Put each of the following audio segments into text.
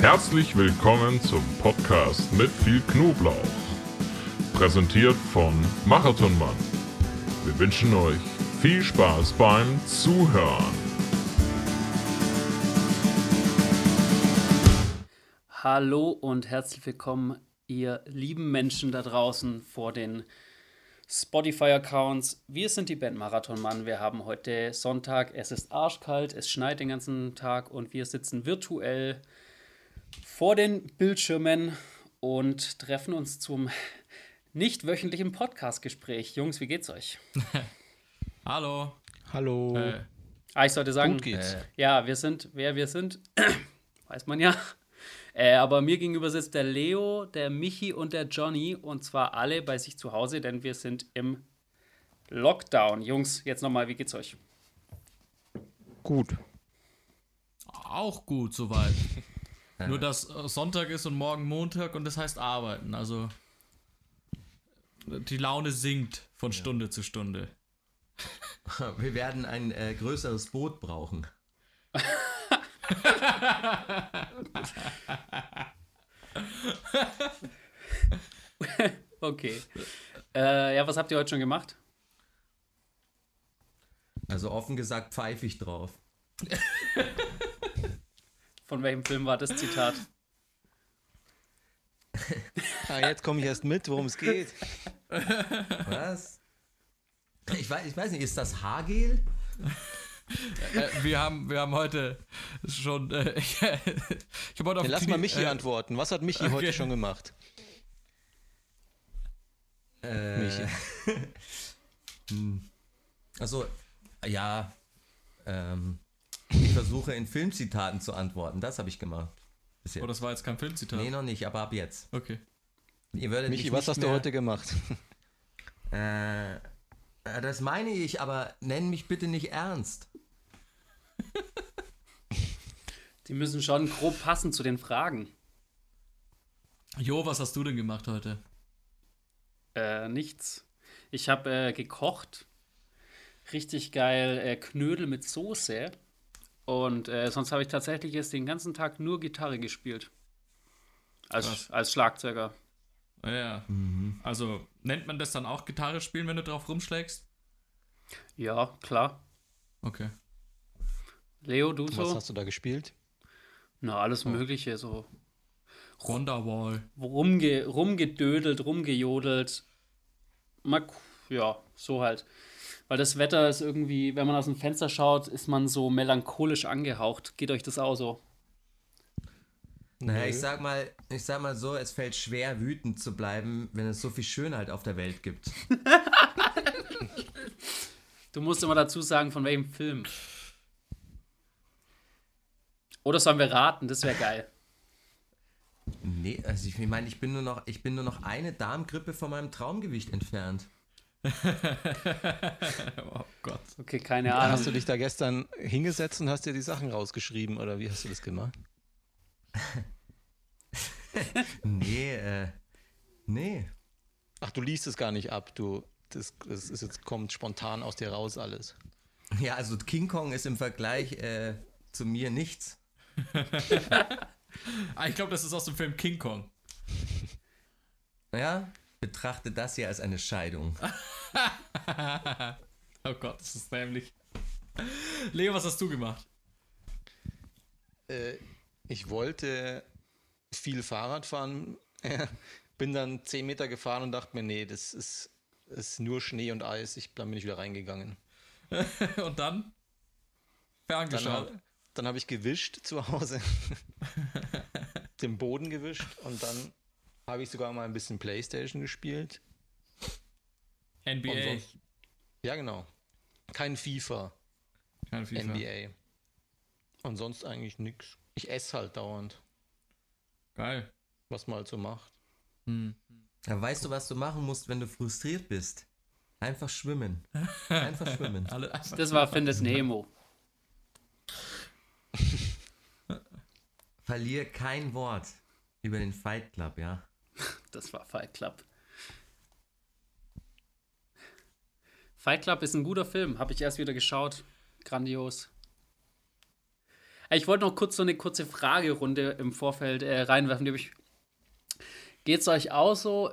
Herzlich willkommen zum Podcast mit viel Knoblauch. Präsentiert von Marathonmann. Wir wünschen euch viel Spaß beim Zuhören. Hallo und herzlich willkommen, ihr lieben Menschen da draußen vor den Spotify-Accounts. Wir sind die Band Marathonmann. Wir haben heute Sonntag. Es ist arschkalt, es schneit den ganzen Tag und wir sitzen virtuell vor den Bildschirmen und treffen uns zum nicht wöchentlichen Podcast-Gespräch. Jungs, wie geht's euch? Hallo. Hallo. Äh, Ah, ich sollte sagen, Gut geht's. äh, ja, wir sind, wer wir sind, weiß man ja. Äh, aber mir gegenüber sitzt der Leo, der Michi und der Johnny und zwar alle bei sich zu Hause, denn wir sind im Lockdown. Jungs, jetzt nochmal, wie geht's euch? Gut. auch gut soweit. Nur dass äh, Sonntag ist und morgen Montag und das heißt arbeiten. Also die Laune sinkt von Stunde zu Stunde. Wir werden ein äh, größeres Boot brauchen. Okay. Äh, ja, was habt ihr heute schon gemacht? Also offen gesagt pfeife ich drauf. Von welchem Film war das Zitat? Ah, jetzt komme ich erst mit, worum es geht. Was? Ich weiß, ich weiß nicht, ist das Haargel? Äh, wir, haben, wir haben heute schon. Äh, ich habe heute auf Ja, lass Knie- mal Michi äh, antworten. Was hat Michi heute schon gemacht? Äh, Michi. Also, ja. Ähm, ich versuche in Filmzitaten zu antworten. Das habe ich gemacht. Oh, das war jetzt kein Filmzitat. nee, noch nicht, aber ab jetzt. Okay. Ihr würdet Michi, mich was hast du heute gemacht? Äh, äh, das meine ich, aber nenn mich bitte nicht ernst. Die müssen schon grob passen zu den Fragen. Jo, was hast du denn gemacht heute? Äh, nichts. Ich habe äh, gekocht. Richtig geil äh, Knödel mit Soße. Und äh, sonst habe ich tatsächlich jetzt den ganzen Tag nur Gitarre gespielt. Als, Krass. als Schlagzeuger. Ja. Also nennt man das dann auch Gitarre spielen, wenn du drauf rumschlägst? Ja, klar. Okay. Leo, du Was so? hast du da gespielt? Na, alles Mögliche. So Wonderwall. rumge rumgedödelt, rumgejodelt. Mal, ja, so halt. Weil das Wetter ist irgendwie, wenn man aus dem Fenster schaut, ist man so melancholisch angehaucht. Geht euch das auch so? Naja, ich sag mal, ich sag mal so, es fällt schwer, wütend zu bleiben, wenn es so viel Schönheit auf der Welt gibt. Du musst immer dazu sagen, von welchem Film. Oder sollen wir raten? Das wäre geil. Nee, also ich meine, ich bin nur noch, ich bin nur noch eine Darmgrippe von meinem Traumgewicht entfernt. Oh Gott. Okay, keine Hast Ahnung. du dich da gestern hingesetzt und hast dir die Sachen rausgeschrieben oder wie hast du das gemacht? Nee, äh, nee. Ach, du liest es gar nicht ab. Du, das, das ist jetzt kommt spontan aus dir raus alles. Ja, also King Kong ist im Vergleich äh, zu mir nichts. Ah, ich glaube, das ist aus dem Film King Kong. Ja, betrachte das hier als eine Scheidung. Oh Gott, das ist nämlich. Leo, was hast du gemacht? Äh, ich wollte viel Fahrrad fahren, bin dann 10 Meter gefahren und dachte mir, nee, das ist, ist nur Schnee und Eis. Ich, dann bin ich wieder reingegangen. Und dann? Dann, Ferngeschaut. hab- dann habe ich gewischt zu Hause. Den Boden gewischt und dann habe ich sogar mal ein bisschen Playstation gespielt. NBA. sonst, ja, genau. Kein FIFA, Kein FIFA. NBA. Und sonst eigentlich nichts. Ich esse halt dauernd, Geil. was man halt so macht. Hm. Ja, weißt du, was du machen musst, wenn du frustriert bist? Einfach schwimmen. Einfach schwimmen. Das war Findet Nemo. Verlier kein Wort über den Fight Club, ja? Das war Fight Club. Fight Club ist ein guter Film. Habe ich erst wieder geschaut. Grandios. Ich wollte noch kurz so eine kurze Fragerunde im Vorfeld äh, reinwerfen. Geht es euch auch so?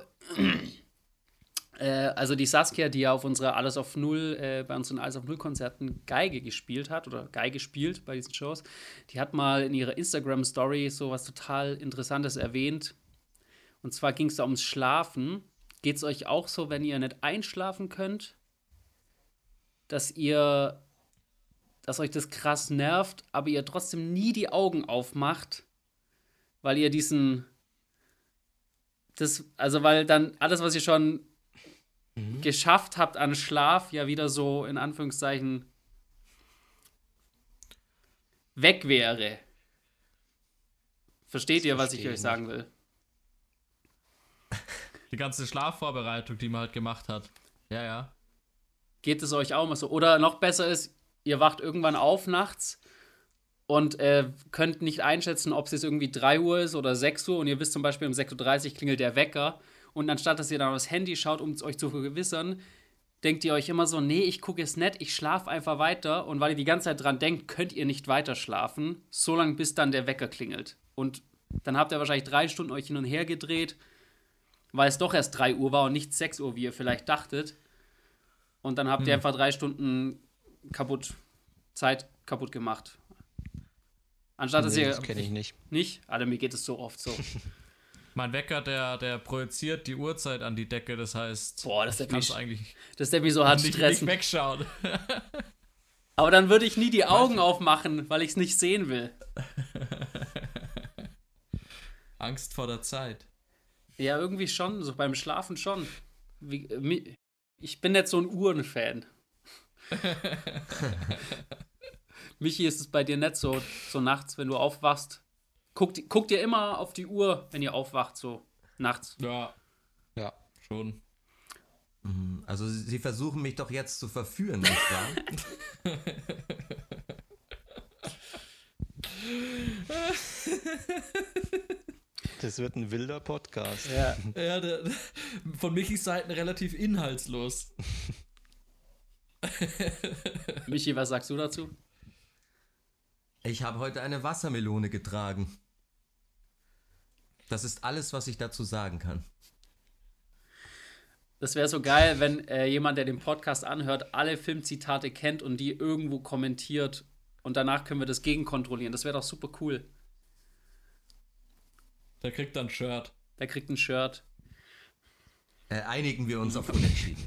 äh, also die Saskia, die ja auf unserer Alles auf Null, äh, bei unseren Alles auf Null Konzerten Geige gespielt hat oder Geige spielt bei diesen Shows, die hat mal in ihrer Instagram-Story so was total Interessantes erwähnt. Und zwar ging es da ums Schlafen. Geht es euch auch so, wenn ihr nicht einschlafen könnt, dass ihr dass euch das krass nervt, aber ihr trotzdem nie die Augen aufmacht, weil ihr diesen das also weil dann alles was ihr schon mhm. geschafft habt an Schlaf ja wieder so in Anführungszeichen weg wäre. Versteht das ihr, was ich euch sagen will? Die ganze Schlafvorbereitung, die man halt gemacht hat. Ja, ja. Geht es euch auch mal so? Oder noch besser ist, ihr wacht irgendwann auf nachts und äh, könnt nicht einschätzen, ob es jetzt irgendwie 3 Uhr ist oder 6 Uhr und ihr wisst zum Beispiel um 6.30 Uhr klingelt der Wecker und anstatt dass ihr dann aufs Handy schaut, um es euch zu vergewissern, denkt ihr euch immer so, nee, ich gucke es nicht, ich schlafe einfach weiter und weil ihr die ganze Zeit dran denkt, könnt ihr nicht weiter schlafen, solange bis dann der Wecker klingelt. Und dann habt ihr wahrscheinlich drei Stunden euch hin und her gedreht, weil es doch erst 3 Uhr war und nicht 6 Uhr, wie ihr vielleicht dachtet. Und dann habt hm. ihr einfach drei Stunden kaputt, Zeit kaputt gemacht. Anstatt nee, dass ihr. Das kenne ich nicht. Nicht? Alter, mir geht es so oft so. mein Wecker, der, der projiziert die Uhrzeit an die Decke, das heißt. Boah, das ist mich, eigentlich. Das ist mich so hart nicht, stressen. Nicht wegschauen. Aber dann würde ich nie die Augen aufmachen, weil ich es nicht sehen will. Angst vor der Zeit. Ja, irgendwie schon, so beim Schlafen schon. Wie, ich bin nicht so ein Uhrenfan. Michi, ist es bei dir nicht so, so nachts, wenn du aufwachst? Guckt, guckt ihr immer auf die Uhr, wenn ihr aufwacht, so nachts? Ja. Ja, schon. Mhm, also sie versuchen mich doch jetzt zu verführen, nicht wahr? Das wird ein wilder Podcast. Ja, ja der, von Michis Seiten relativ inhaltslos. Michi, was sagst du dazu? Ich habe heute eine Wassermelone getragen. Das ist alles, was ich dazu sagen kann. Das wäre so geil, wenn äh, jemand, der den Podcast anhört, alle Filmzitate kennt und die irgendwo kommentiert. Und danach können wir das gegenkontrollieren. Das wäre doch super cool. Der kriegt dann ein Shirt. Der kriegt ein Shirt. Äh, einigen wir uns auf Unentschieden.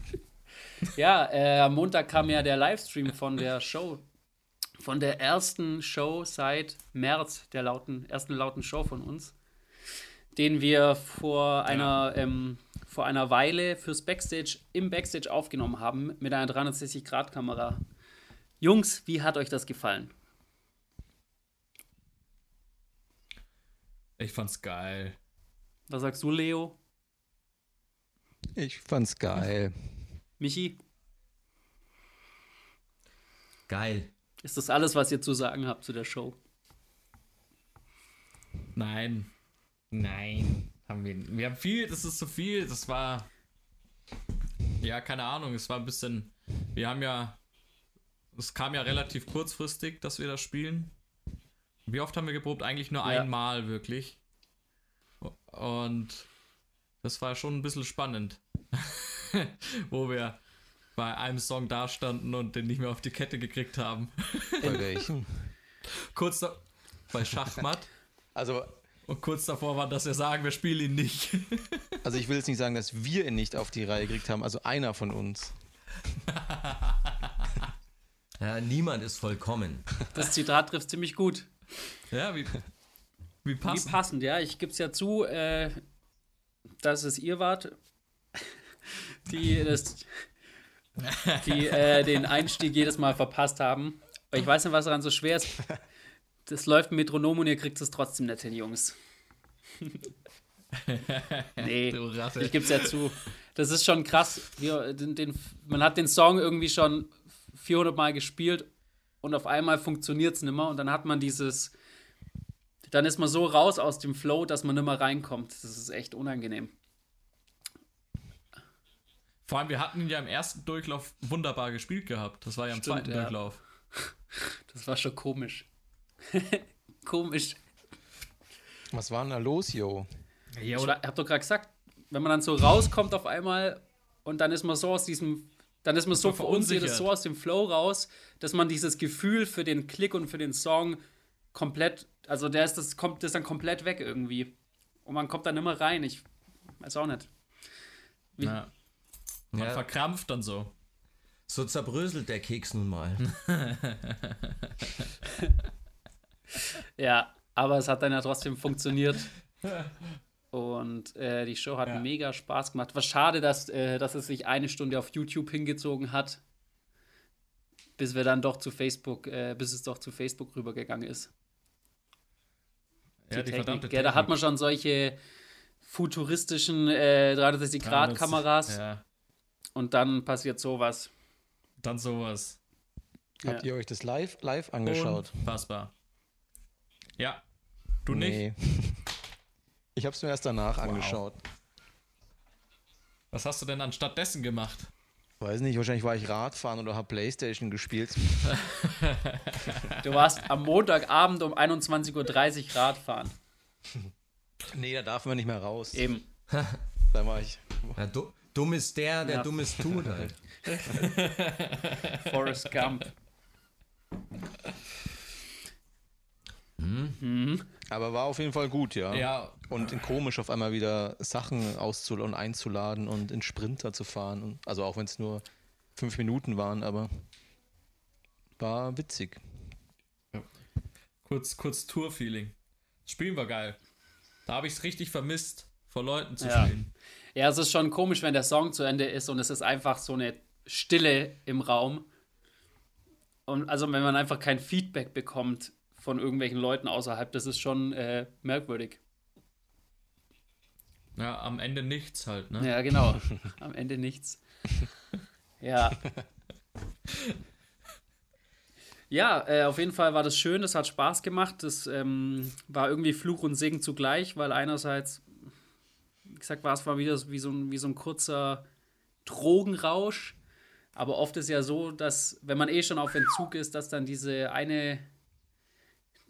ja, äh, am Montag kam ja der Livestream von der Show. Von der ersten Show seit März, der lauten, ersten lauten Show von uns. Den wir vor einer, ähm, vor einer Weile fürs Backstage im Backstage aufgenommen haben mit einer 360-Grad-Kamera. Jungs, wie hat euch das gefallen? Ich fand's geil. Was sagst du, Leo? Ich fand's geil. Michi? Geil. Ist das alles, was ihr zu sagen habt zu der Show? Nein. Nein. Haben wir, wir haben viel, das ist zu viel. Das war. Ja, keine Ahnung. Es war ein bisschen. Wir haben ja. Es kam ja relativ kurzfristig, dass wir das spielen. Wie oft haben wir geprobt? Eigentlich nur ja. einmal wirklich. Und das war schon ein bisschen spannend. Wo wir bei einem Song dastanden und den nicht mehr auf die Kette gekriegt haben. Bei welchem? kurz da, bei Schachmatt. Also. Und kurz davor war, dass wir sagen, wir spielen ihn nicht. also ich will jetzt nicht sagen, dass wir ihn nicht auf die Reihe gekriegt haben, also einer von uns. ja, niemand ist vollkommen. Das Zitat trifft ziemlich gut. Ja, wie, wie passend. Wie passend, ja. Ich gebe es ja zu, äh, dass es ihr wart, die, das, die äh, den Einstieg jedes Mal verpasst haben. Ich weiß nicht, was daran so schwer ist. Das läuft mit Metronom und ihr kriegt es trotzdem nicht hin, Jungs. nee, ich gebe es ja zu. Das ist schon krass. Wir, den, den, man hat den Song irgendwie schon 400 Mal gespielt und auf einmal funktioniert es nicht mehr und dann hat man dieses dann ist man so raus aus dem Flow, dass man nicht mehr reinkommt. Das ist echt unangenehm. Vor allem, wir hatten ihn ja im ersten Durchlauf wunderbar gespielt gehabt. Das war ja im Stimmt, zweiten ja. Durchlauf. Das war schon komisch. Komisch. Was war denn da los, yo? Ja, Ich oder? hab doch gerade gesagt, wenn man dann so rauskommt auf einmal und dann ist man so aus diesem, dann ist man so verunsichert. so aus dem Flow raus, dass man dieses Gefühl für den Klick und für den Song komplett, also der ist, das kommt das dann komplett weg irgendwie. Und man kommt dann immer rein. Ich weiß auch nicht. Ja. Man Ja, verkrampft dann so. so zerbröselt der Keks nun mal. Ja, aber es hat dann ja trotzdem funktioniert. Und äh, die Show hat Ja. mega Spaß gemacht. War schade, dass, äh, dass es sich eine Stunde auf YouTube hingezogen hat, bis wir dann doch zu Facebook, äh, bis es doch zu Facebook rübergegangen ist. Ja, die verdammte Gell, da hat man schon solche futuristischen äh, 360-Grad-Kameras Ja, und dann passiert sowas. dann sowas. Habt Ja. ihr euch das live, live angeschaut? Unfassbar. Ja. Du nicht? Nee. Ich habe es mir erst danach angeschaut. Was hast du denn anstattdessen gemacht? Weiß nicht, wahrscheinlich war ich Radfahren oder habe Playstation gespielt. Du warst am Montagabend um 21.30 Uhr Radfahren. Nee, da darf man nicht mehr raus. Eben. Da war ich. Ja, du, dumm ist der, der Ja. Dummes tut halt. Forrest Gump. Aber war auf jeden Fall gut, ja. Ja. Und komisch auf einmal wieder Sachen auszuladen und einzuladen und in Sprinter zu fahren. Also auch wenn es nur fünf Minuten waren, aber war witzig. Kurz, kurz Tour-Feeling. Das Spielen war geil. Da habe ich es richtig vermisst, vor Leuten zu Ja. spielen. Ja, es ist schon komisch, wenn der Song zu Ende ist und es ist einfach so eine Stille im Raum. Und also wenn man einfach kein Feedback bekommt von irgendwelchen Leuten außerhalb, das ist schon äh, merkwürdig. Ja, am Ende nichts halt, ne? Ja, genau. Am Ende nichts. Ja. Ja, äh, auf jeden Fall war das schön, das hat Spaß gemacht. Das ähm, war irgendwie Fluch und Segen zugleich, weil einerseits, wie gesagt, war es mal wieder wie so, ein, wie so ein kurzer Drogenrausch. Aber oft ist ja so, dass, wenn man eh schon auf Entzug ist, dass dann diese eine,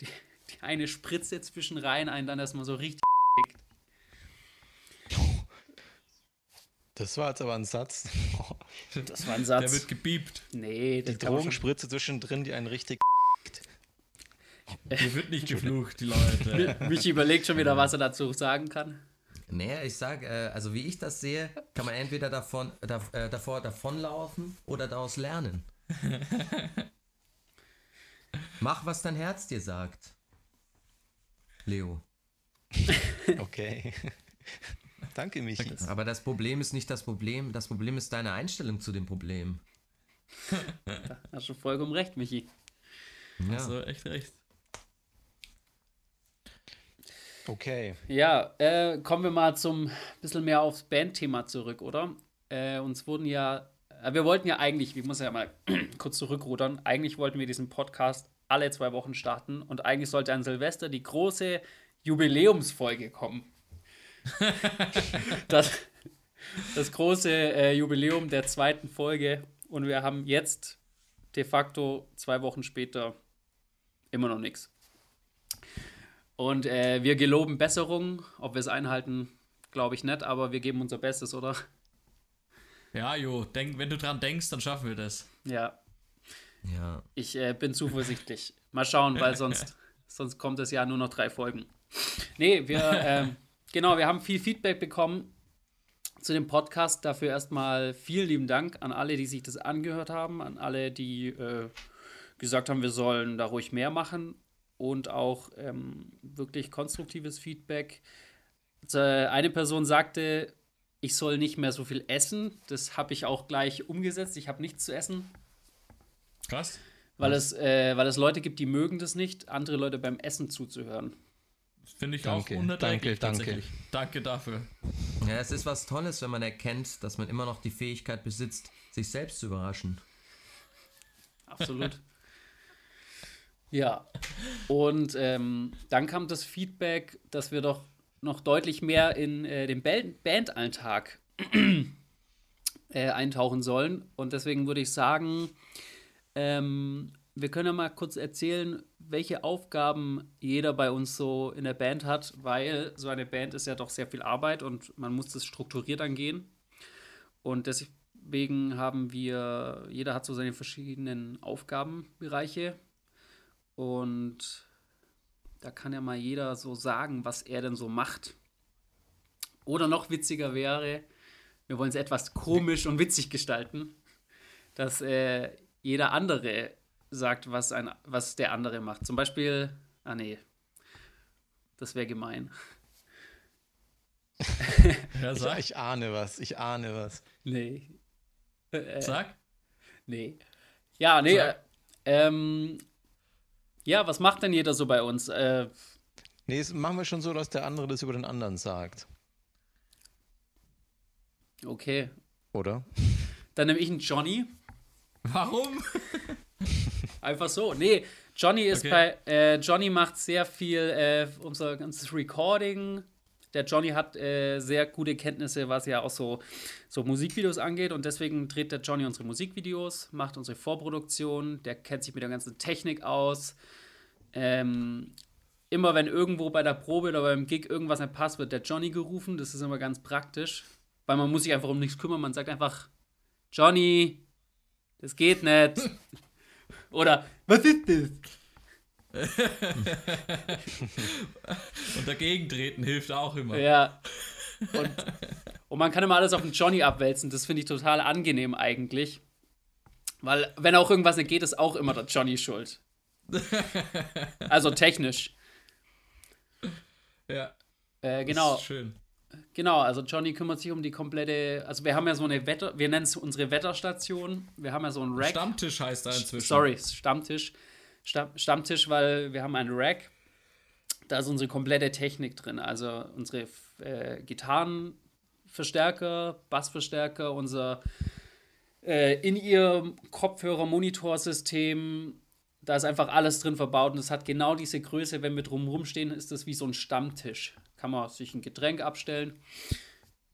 die, die eine Spritze zwischen rein einen dann erstmal so richtig. Das war jetzt aber ein Satz. Das war ein Der Satz. wird gebiebt. Nee, das Die Drogenspritze zwischendrin, die einen richtig. Hier wird nicht geflucht, die Leute. Michi überlegt schon wieder, was er dazu sagen kann. Naja, ich sag, äh, also wie ich das sehe, kann man entweder davon, da, äh, davor davonlaufen oder daraus lernen. Mach, was dein Herz dir sagt. Leo. Okay. Danke, Michi. Aber das Problem ist nicht das Problem, das Problem ist deine Einstellung zu dem Problem. Hast du vollkommen recht, Michi. Ja. Also echt recht. Okay. Ja, äh, kommen wir mal zum bisschen mehr aufs Bandthema zurück, oder? Äh, uns wurden ja, wir wollten ja eigentlich, ich muss ja mal kurz zurückrudern, eigentlich wollten wir diesen Podcast alle zwei Wochen starten und eigentlich sollte an Silvester die große Jubiläumsfolge kommen. das, das große äh, Jubiläum der zweiten Folge und wir haben jetzt de facto zwei Wochen später immer noch nichts. Und äh, wir geloben Besserung. Ob wir es einhalten, glaube ich nicht, aber wir geben unser Bestes, oder? Ja, Jo, denk, wenn du dran denkst, dann schaffen wir das. Ja, ja. ich äh, bin zuversichtlich. Mal schauen, weil sonst, sonst kommt es ja nur noch drei Folgen. Nee, wir, ähm, genau, wir haben viel Feedback bekommen zu dem Podcast. Dafür erstmal vielen lieben Dank an alle, die sich das angehört haben, an alle, die äh, gesagt haben, wir sollen da ruhig mehr machen und auch ähm, wirklich konstruktives Feedback. Also, eine Person sagte, ich soll nicht mehr so viel essen. Das habe ich auch gleich umgesetzt. Ich habe nichts zu essen. Krass. Weil es, äh, weil es Leute gibt, die mögen das nicht, andere Leute beim Essen zuzuhören. Finde ich Danke, auch unerträglich danke, danke. Danke dafür. ja, es ist was Tolles, wenn man erkennt, dass man immer noch die Fähigkeit besitzt, sich selbst zu überraschen. Absolut. ja. Und ähm, dann kam das Feedback, dass wir doch noch deutlich mehr in äh, den Band Bandalltag äh, eintauchen sollen. Und deswegen würde ich sagen, ähm, wir können ja mal kurz erzählen, welche Aufgaben jeder bei uns so in der Band hat, weil so eine Band ist ja doch sehr viel Arbeit und man muss das strukturiert angehen. Und deswegen haben wir, jeder hat so seine verschiedenen Aufgabenbereiche. Und da kann ja mal jeder so sagen, was er denn so macht. Oder noch witziger wäre, wir wollen es etwas komisch und witzig gestalten, dass äh, jeder andere sagt, was, ein, was der andere macht. Zum Beispiel, ah nee, das wäre gemein. Ja, Ich, sag. ich ahne was, ich ahne was. Nee. Äh, Sag. Nee. Ja, nee. Äh, ähm, ja, was macht denn jeder so bei uns? Äh, Nee, das machen wir schon so, dass der andere das über den anderen sagt, okay. oder? Dann nehme ich einen Johnny. Warum? Einfach so. Nee, Johnny ist Okay. bei. Äh, Johnny macht sehr viel äh, unser ganzes Recording. Der Johnny hat äh, sehr gute Kenntnisse, was ja auch so, so Musikvideos angeht. Und deswegen dreht der Johnny unsere Musikvideos, macht unsere Vorproduktion. Der kennt sich mit der ganzen Technik aus. Ähm, immer wenn irgendwo bei der Probe oder beim Gig irgendwas nicht passt, wird der Johnny gerufen. Das ist immer ganz praktisch. Weil man muss sich einfach um nichts kümmern. Man sagt einfach, Johnny, das geht nicht. Oder, was ist das? Und dagegen treten hilft auch immer. Ja. Und, und man kann immer alles auf den Johnny abwälzen. Das finde ich total angenehm eigentlich. Weil, wenn auch irgendwas nicht geht, ist auch immer der Johnny schuld. Also technisch. Ja, Äh, das genau, ist schön. genau. Also Johnny kümmert sich um die komplette. Also wir haben ja so eine Wetter, wir nennen es unsere Wetterstation. Wir haben ja so einen Rack. Stammtisch heißt er inzwischen. Sorry, Stammtisch. Stamm, Stammtisch, weil wir haben einen Rack. Da ist unsere komplette Technik drin. Also unsere äh, Gitarrenverstärker, Bassverstärker, unser äh, in ihr Kopfhörer-Monitorsystem. Da ist einfach alles drin verbaut und es hat genau diese Größe. Wenn wir drumherum stehen, ist das wie so ein Stammtisch. Kann man sich ein Getränk abstellen.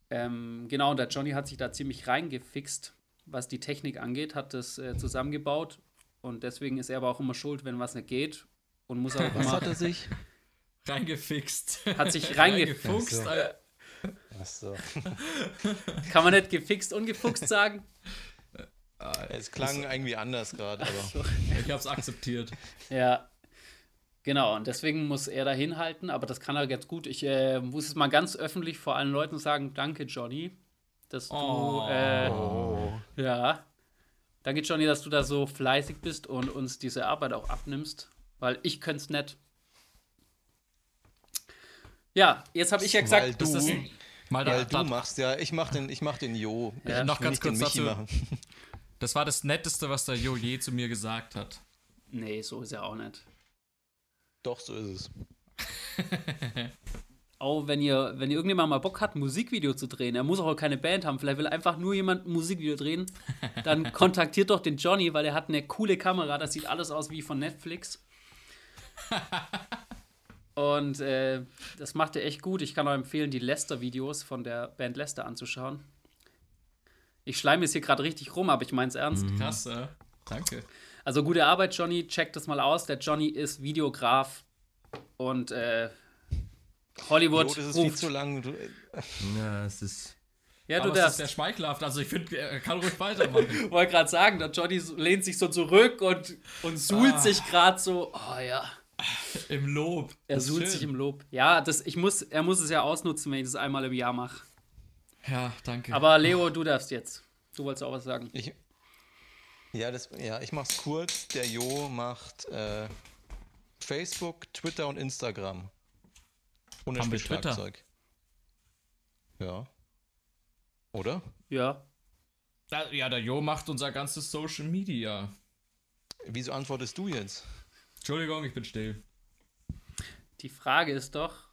Ähm, genau, und der Johnny hat sich da ziemlich reingefixt, was die Technik angeht, hat das äh, zusammengebaut und deswegen ist er aber auch immer schuld, wenn was nicht geht und muss auch Was immer, hat er sich? Reingefixt. hat sich reingefuchst. Ach so. Kann man nicht gefixt und gefuchst sagen? Es klang irgendwie anders gerade, aber. Ich hab's akzeptiert. Ja. Genau, und deswegen muss er da hinhalten, aber das kann er ganz gut. Ich äh, muss es mal ganz öffentlich vor allen Leuten sagen: Danke, Johnny, dass du, Oh. äh, Oh. ja, danke, Johnny, dass du da so fleißig bist und uns diese Arbeit auch abnimmst, weil ich könnte es nicht. Ja, jetzt habe ich ja gesagt, das du- ist ein, Mal da, Weil du da, machst ja, ich mach den, ich mach den Jo. Ja, ich noch ganz kurz dazu. machen. das war das Netteste, was der Jo je zu mir gesagt hat. Nee, so ist er auch nicht. Doch, so ist es. Auch wenn ihr, wenn ihr irgendjemand mal Bock hat, ein Musikvideo zu drehen, er muss auch keine Band haben, vielleicht will einfach nur jemand ein Musikvideo drehen, dann kontaktiert doch den Johnny, weil er hat eine coole Kamera, das sieht alles aus wie von Netflix. Und äh, das macht er echt gut. Ich kann euch empfehlen, die Lester-Videos von der Band Lester anzuschauen. Ich schleime es hier gerade richtig rum, aber ich meine es ernst. Krass, äh? Danke. Also gute Arbeit, Johnny. Checkt das mal aus. Der Johnny ist Videograf und äh, Hollywood das ist viel ruft. zu lang. Du, Ja, es ist. Ja, du Aber es ist darfst. sehr schmeichelhaft. Also ich finde, er kann ruhig weitermachen. wollte gerade sagen, der Johnny lehnt sich so zurück und, und suhlt Ah. sich gerade so. Oh ja, Im Lob. er suhlt schön. sich im Lob. Ja, das, ich muss, er muss es ja ausnutzen, wenn ich das einmal im Jahr mache. Ja, danke. Aber Leo, du darfst jetzt. Du wolltest auch was sagen. ich, ja, das, ja, ich mach's kurz. Der Jo macht äh, Facebook, Twitter und Instagram. Und er Haben wir Twitter? Schlagzeug. Ja. Oder? Ja. Da- ja, der Jo macht unser ganzes Social Media. Wieso antwortest du jetzt? Entschuldigung, ich bin still. Die Frage ist doch,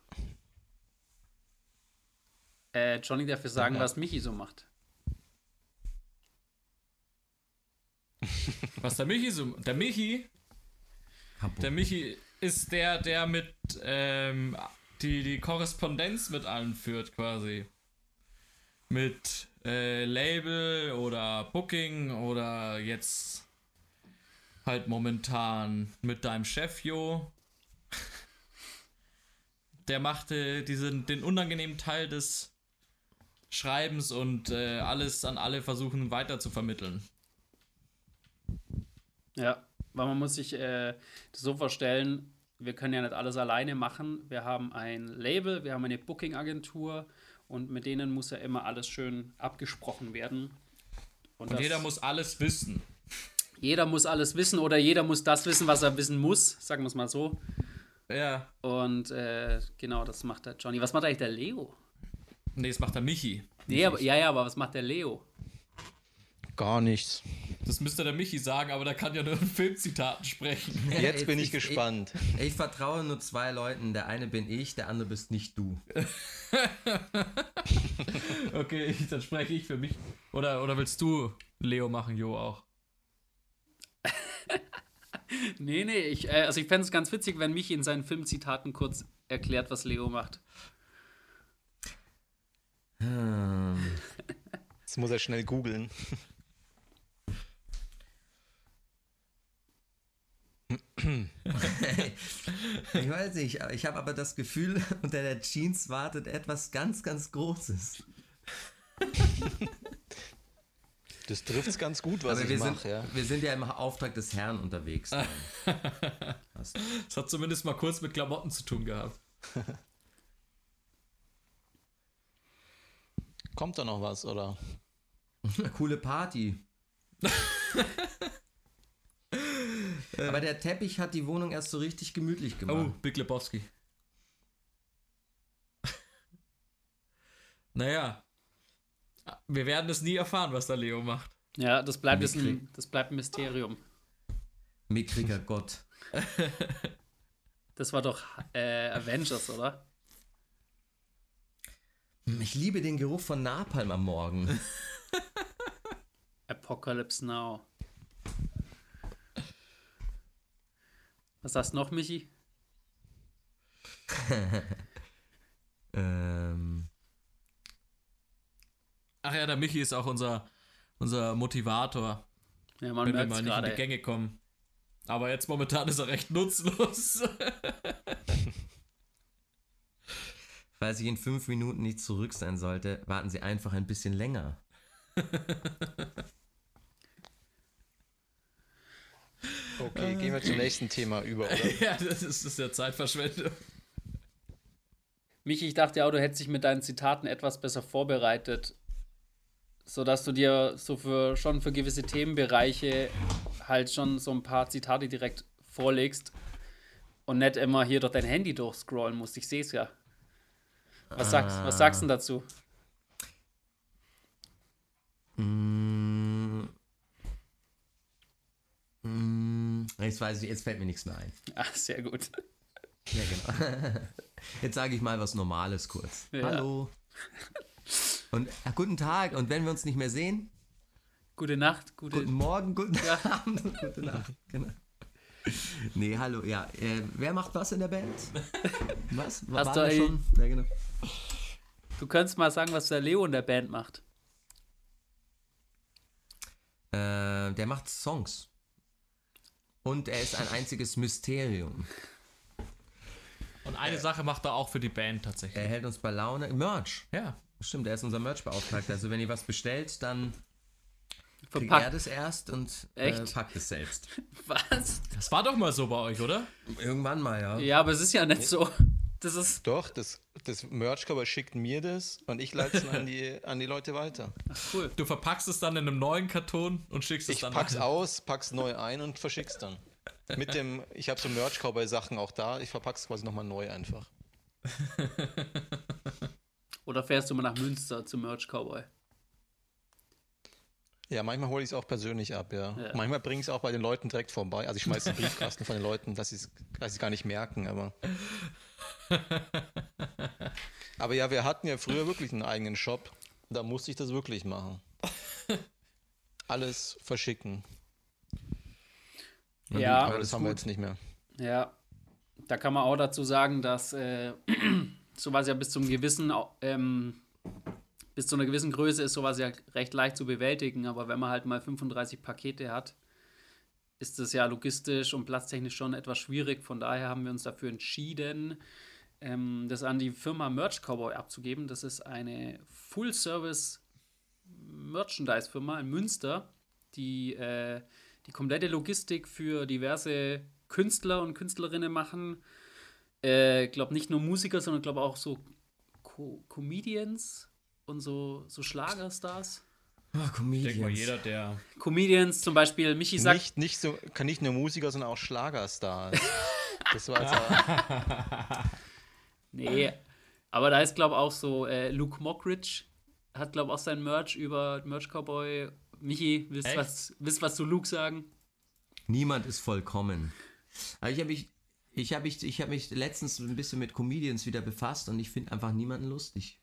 äh, Johnny darf jetzt sagen, Ja. was Michi so macht. Was der Michi so. Der Michi. Der Michi ist der, der mit ähm, die, die Korrespondenz mit allen führt, quasi. Mit äh, Label oder Booking oder jetzt halt momentan mit deinem Chef, Jo. Der machte diesen, den unangenehmen Teil des Schreibens und äh, alles an alle versuchen weiter zu vermitteln. Ja, weil man muss sich äh, so vorstellen, wir können ja nicht alles alleine machen. Wir haben ein Label, wir haben eine Booking-Agentur und mit denen muss ja immer alles schön abgesprochen werden. Und, und jeder muss alles wissen. Jeder muss alles wissen oder jeder muss das wissen, was er wissen muss, sagen wir es mal so. Ja. Und äh, genau, das macht der Johnny. Was macht eigentlich der Leo? Nee, das macht der Michi. Nee, aber, ja, ja, aber was macht der Leo? Gar nichts. Das müsste der Michi sagen, aber der kann ja nur in Filmzitaten sprechen. Jetzt bin ich, ich gespannt. Ich, ich, vertraue nur zwei Leuten. Der eine bin ich, der andere bist nicht du. okay, dann spreche ich für mich. Oder, oder willst du Leo machen, Jo auch? nee, nee, ich, äh, also ich fände es ganz witzig, wenn Michi in seinen Filmzitaten kurz erklärt, was Leo macht. Hm. Jetzt muss er schnell googeln. ich weiß nicht, ich habe aber das Gefühl, unter der Jeans wartet etwas ganz, ganz Großes. Das trifft es ganz gut, was Aber ich mache, ja. Wir sind ja im Auftrag des Herrn unterwegs. das hat zumindest mal kurz mit Klamotten zu tun gehabt. Kommt da noch was, oder? Eine coole Party. Aber der Teppich hat die Wohnung erst so richtig gemütlich gemacht. Oh, Big Lebowski. naja, wir werden es nie erfahren, was der Leo macht. Ja, das bleibt, ein, das bleibt ein Mysterium. Mickriger Gott. Das war doch äh, Avengers, oder? Ich liebe den Geruch von Napalm am Morgen. Apocalypse Now. Was sagst du noch, Michi? ähm. Ach ja, der Michi ist auch unser, unser Motivator. Ja, man wenn wir mal nicht grade. in die Gänge kommen. Aber jetzt momentan ist er recht nutzlos. Falls ich in fünf Minuten nicht zurück sein sollte, warten Sie einfach ein bisschen länger. Okay, gehen wir zum nächsten Thema über, oder? ja, das ist, das ist ja Zeitverschwendung. Michi, ich dachte ja, du hättest dich mit deinen Zitaten etwas besser vorbereitet sodass du dir so für schon für gewisse Themenbereiche halt schon so ein paar Zitate direkt vorlegst und nicht immer hier durch dein Handy durchscrollen musst. Ich sehe es ja. Was sagst, was sagst du dazu? Mm, jetzt weiß ich, jetzt fällt mir nichts mehr ein. Ach, sehr gut. Ja, genau. Jetzt sage ich mal was Normales kurz. Ja. Hallo. Und ja, guten Tag. Und wenn wir uns nicht mehr sehen? Gute Nacht. Gute guten Morgen, guten ja. Abend, gute Nacht. Genau. Nee, hallo, ja. Äh, wer macht was in der Band? Was? War, Hast du schon? Ja, genau. Du könntest mal sagen, was der Leo in der Band macht. Äh, der macht Songs. Und er ist ein einziges Mysterium. Und eine äh, Sache macht er auch für die Band tatsächlich. Er hält uns bei Laune. Merch. Ja. Stimmt, er ist unser Merch-Beauftragter. Also wenn ihr was bestellt, dann kriegt er das erst und äh, packt es selbst. Was? Das war doch mal so bei euch, oder? Irgendwann mal, ja. Ja, aber es ist ja nicht so. Das ist Doch, das, das Merch-Cover schickt mir das und ich leite es an die, an die Leute weiter. Ach, cool. Du verpackst es dann in einem neuen Karton und schickst es ich dann Ich pack's aus, pack's neu ein und verschick's dann. Mit dem, ich habe so Merch-Cowboy-Sachen auch da, ich verpack's quasi nochmal neu einfach. Oder fährst du mal nach Münster zum Merch Cowboy? Ja, manchmal hole ich es auch persönlich ab, ja. ja. Manchmal bringe ich es auch bei den Leuten direkt vorbei. Also ich schmeiße den Briefkasten von den Leuten, dass sie es gar nicht merken, aber. Aber ja, wir hatten ja früher wirklich einen eigenen Shop. Da musste ich das wirklich machen. Alles verschicken. Ja, aber das haben gut. wir jetzt nicht mehr. Ja, da kann man auch dazu sagen, dass äh, sowas ja bis zum gewissen, ähm, bis zu einer gewissen Größe ist sowas ja recht leicht zu bewältigen, aber wenn man halt mal 35 Pakete hat, ist es ja logistisch und platztechnisch schon etwas schwierig. Von daher haben wir uns dafür entschieden, ähm, das an die Firma Merch Cowboy abzugeben. Das ist eine Full-Service Merchandise-Firma in Münster, die äh, die komplette Logistik für diverse Künstler und Künstlerinnen machen. Ich äh, glaube nicht nur Musiker, sondern glaube auch so Co Comedians und so, so Schlagerstars. Oh, Ich denke mal, jeder, der. Comedians, zum Beispiel Michi sagt. Nicht, nicht, so, kann nicht nur Musiker, sondern auch Schlagerstars. das war aber, Nee, aber da ist, glaube ich, auch so äh, Luke Mockridge hat, glaube ich, auch sein Merch über Merch Cowboy. Michi, willst Echt? was, willst was zu Luke sagen? Niemand ist vollkommen. Aber ich habe mich, ich habe mich, ich habe mich letztens ein bisschen mit Comedians wieder befasst und ich finde einfach niemanden lustig.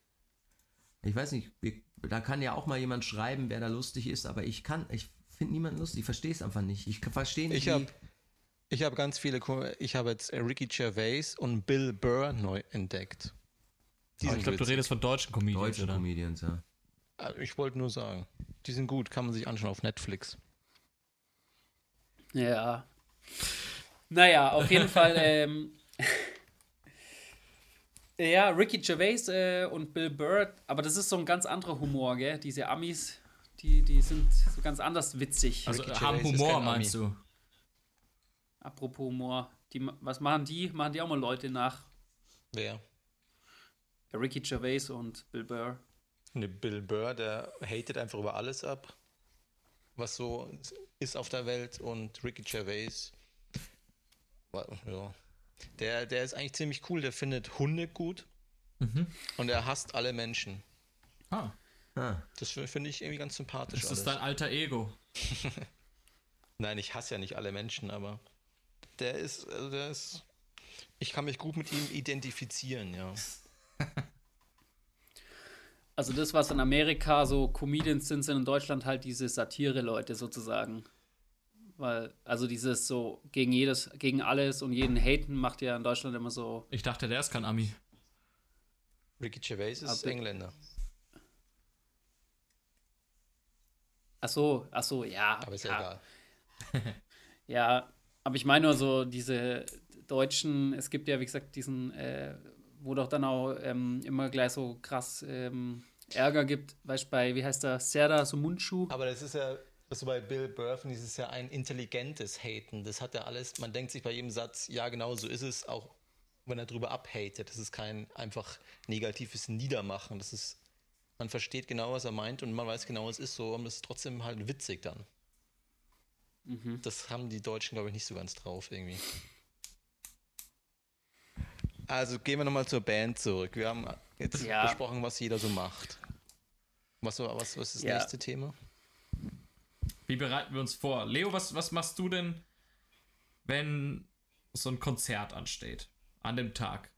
Ich weiß nicht, wir- da kann ja auch mal jemand schreiben, wer da lustig ist, aber ich kann, ich finde niemanden lustig. Ich verstehe es einfach nicht. Ich verstehe nicht. ich wie- habe ich hab ganz viele, ich habe jetzt äh, Ricky Gervais und Bill Burr neu entdeckt. Die ich glaube, du redest von deutschen Comedians, deutsche oder? Comedians, ja. Also Ich wollte nur sagen, die sind gut, kann man sich anschauen auf Netflix. Ja. Naja, auf jeden Fall. Ähm, ja, Ricky Gervais äh, und Bill Burr, aber das ist so ein ganz anderer Humor, gell? Diese Amis, die, die sind so ganz anders witzig. Also Ricky haben Gervais Humor, meinst du? Apropos Humor, die, ma- was machen die? Machen die auch mal Leute nach? Wer? Ricky Gervais und Bill Burr. Ne, Bill Burr, der hatet einfach über alles ab, was so ist auf der Welt und Ricky Gervais, ja, der, der ist eigentlich ziemlich cool, der findet Hunde gut und er hasst alle Menschen. Ah, Ah, Das finde ich irgendwie ganz sympathisch. das ist alles. dein alter Ego. Nein, ich hasse ja nicht alle Menschen, aber der ist, also der ist, ich kann mich gut mit ihm identifizieren, ja. Also das, was in Amerika so Comedians sind, sind in Deutschland halt diese Satire-Leute sozusagen. Weil, also dieses so gegen jedes, gegen alles und jeden haten macht ja in Deutschland immer so. Ich dachte, der ist kein Ami. Ricky Gervais ist Aber- Engländer, Ach so, ach so, ja. aber ist ja, ja egal. Ja, aber ich meine nur so diese Deutschen, es gibt ja, wie gesagt, diesen, äh, wo doch dann auch ähm, immer gleich so krass ähm, Ärger gibt, weißt du, bei, wie heißt der, Serdar Sumunchu. Aber das ist ja, also bei Bill ich, ist ja ein intelligentes Haten. Das hat ja alles, man denkt sich bei jedem Satz, ja genau so ist es, auch wenn er drüber abhatet. Das ist kein einfach negatives Niedermachen. Das ist, man versteht genau, was er meint und man weiß genau, was es ist so und es ist trotzdem halt witzig dann. Das haben die Deutschen, glaube ich, nicht so ganz drauf irgendwie. Also gehen wir nochmal zur Band zurück. Wir haben jetzt Ja. besprochen, was jeder so macht. Was, was, was ist das Ja. nächste Thema? Wie bereiten wir uns vor? Leo, was, was machst du denn, wenn so ein Konzert ansteht? An dem Tag?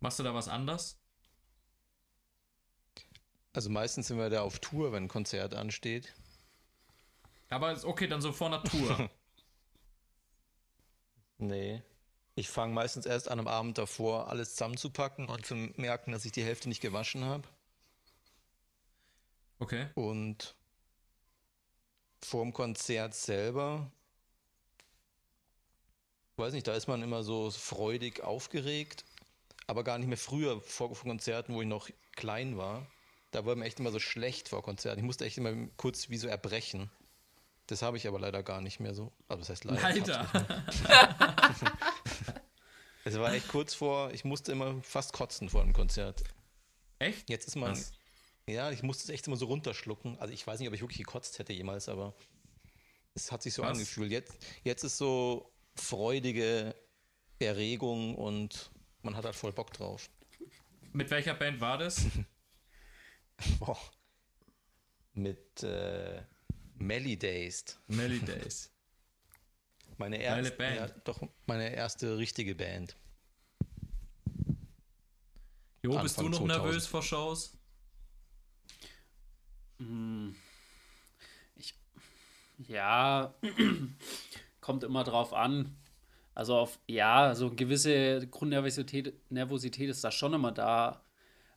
Machst du da was anders? Also meistens sind wir da auf Tour, wenn ein Konzert ansteht. Aber ist okay, dann so vor Natur. Nee. Ich fange meistens erst an am Abend davor alles zusammenzupacken und zu merken, dass ich die Hälfte nicht gewaschen habe. Okay. Und vorm Konzert selber, weiß nicht, da ist man immer so freudig aufgeregt, aber gar nicht mehr früher vor, vor Konzerten, wo ich noch klein war. Da war mir echt immer so schlecht vor Konzerten. Ich musste echt immer kurz wie so erbrechen. Das habe ich aber leider gar nicht mehr so. Also das heißt leider. Leider. Es war echt kurz vor, ich musste immer fast kotzen vor einem Konzert. Echt? Jetzt ist man, Was? Ja, ich musste es echt immer so runterschlucken. Also ich weiß nicht, ob ich wirklich gekotzt hätte jemals, aber es hat sich so Was? angefühlt. Jetzt, jetzt ist so freudige Erregung und man hat halt voll Bock drauf. Mit welcher Band war das? Boah. Mit äh, Melly Dazed. Melly Days. Meine erste, Band. Ja, doch meine erste richtige Band. Jo, bist du Anfang noch 2000. nervös vor Shows? Ja, kommt immer drauf an. Also auf, ja, so eine gewisse Grundnervosität Nervosität ist da schon immer da.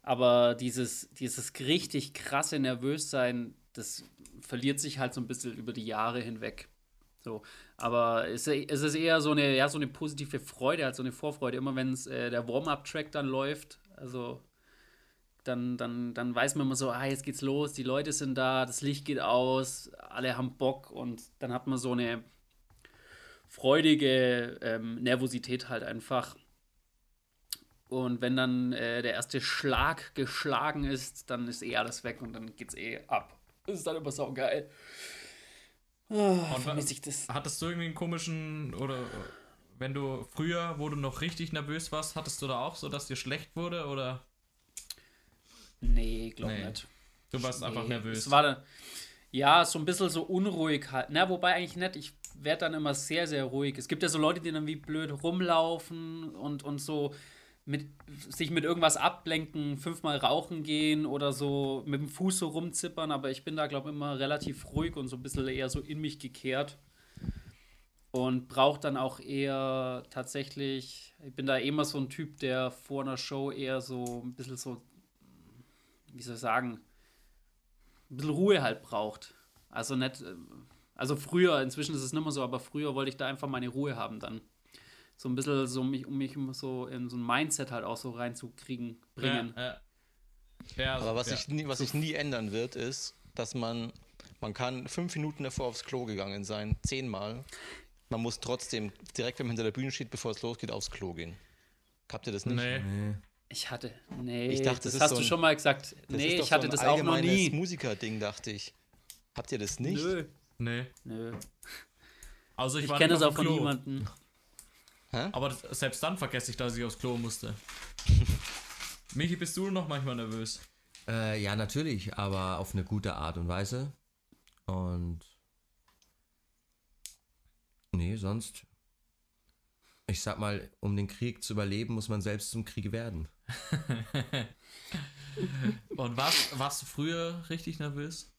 Aber dieses, dieses richtig krasse Nervössein, das verliert sich halt so ein bisschen über die Jahre hinweg. So. Aber es, es ist eher so eine, ja, so eine positive Freude, halt so eine Vorfreude. Immer wenn äh, der Warm-Up-Track dann läuft, also dann, dann, dann weiß man immer so, ah, jetzt geht's los, die Leute sind da, das Licht geht aus, alle haben Bock und dann hat man so eine freudige ähm, Nervosität halt einfach. Und wenn dann äh, der erste Schlag geschlagen ist, dann ist eh alles weg und dann geht's eh ab. Das ist dann immer so geil. Oh, Und ich das. Hattest du irgendwie einen komischen oder wenn du früher, wo du noch richtig nervös warst, hattest du da auch so, dass dir schlecht wurde oder Nee, glaub Nee. nicht. du warst einfach Nee, nervös? Es war dann, ja, so ein bisschen so unruhig halt. Na, wobei eigentlich nicht. Ich werde dann immer sehr, sehr ruhig. Es gibt ja so Leute, die dann wie blöd rumlaufen und, und so mit, sich mit irgendwas ablenken, fünfmal rauchen gehen oder so mit dem Fuß so rumzippern. Aber ich bin da, glaube ich, immer relativ ruhig und so ein bisschen eher so in mich gekehrt. Und brauche dann auch eher tatsächlich, ich bin da immer so ein Typ, der vor einer Show eher so ein bisschen so, wie soll ich sagen, ein bisschen Ruhe halt braucht. Also nicht, äh, also früher, inzwischen ist es nicht mehr so, aber früher wollte ich da einfach meine Ruhe haben dann. So ein bisschen so mich, um mich so in so ein Mindset halt auch so reinzukriegen, bringen. Ja, ja. ja Aber was, ja. sich nie, was sich nie ändern wird, ist, dass man, man kann fünf Minuten davor aufs Klo gegangen sein, zehnmal. Man muss trotzdem, direkt wenn man hinter der Bühne steht, bevor es losgeht, aufs Klo gehen. Habt ihr das nicht? Nee. Nee. Ich hatte, nee, Ich dachte, das, das ist hast so du ein- schon mal gesagt. Das nee, ich hatte so ein das auch noch allgemeines nie. Musikerding, dachte ich. Habt ihr das nicht? Nö, Nee. nö. Also ich, Ich war kenne das auch von niemandem. Aber das, selbst dann vergesse ich, dass ich aufs Klo musste. Michi, bist du noch manchmal nervös? Äh, ja, natürlich, aber auf eine gute Art und Weise. Und. Nee, sonst. Ich sag mal, um den Krieg zu überleben, muss man selbst zum Krieg werden. Und warst, warst du früher richtig nervös?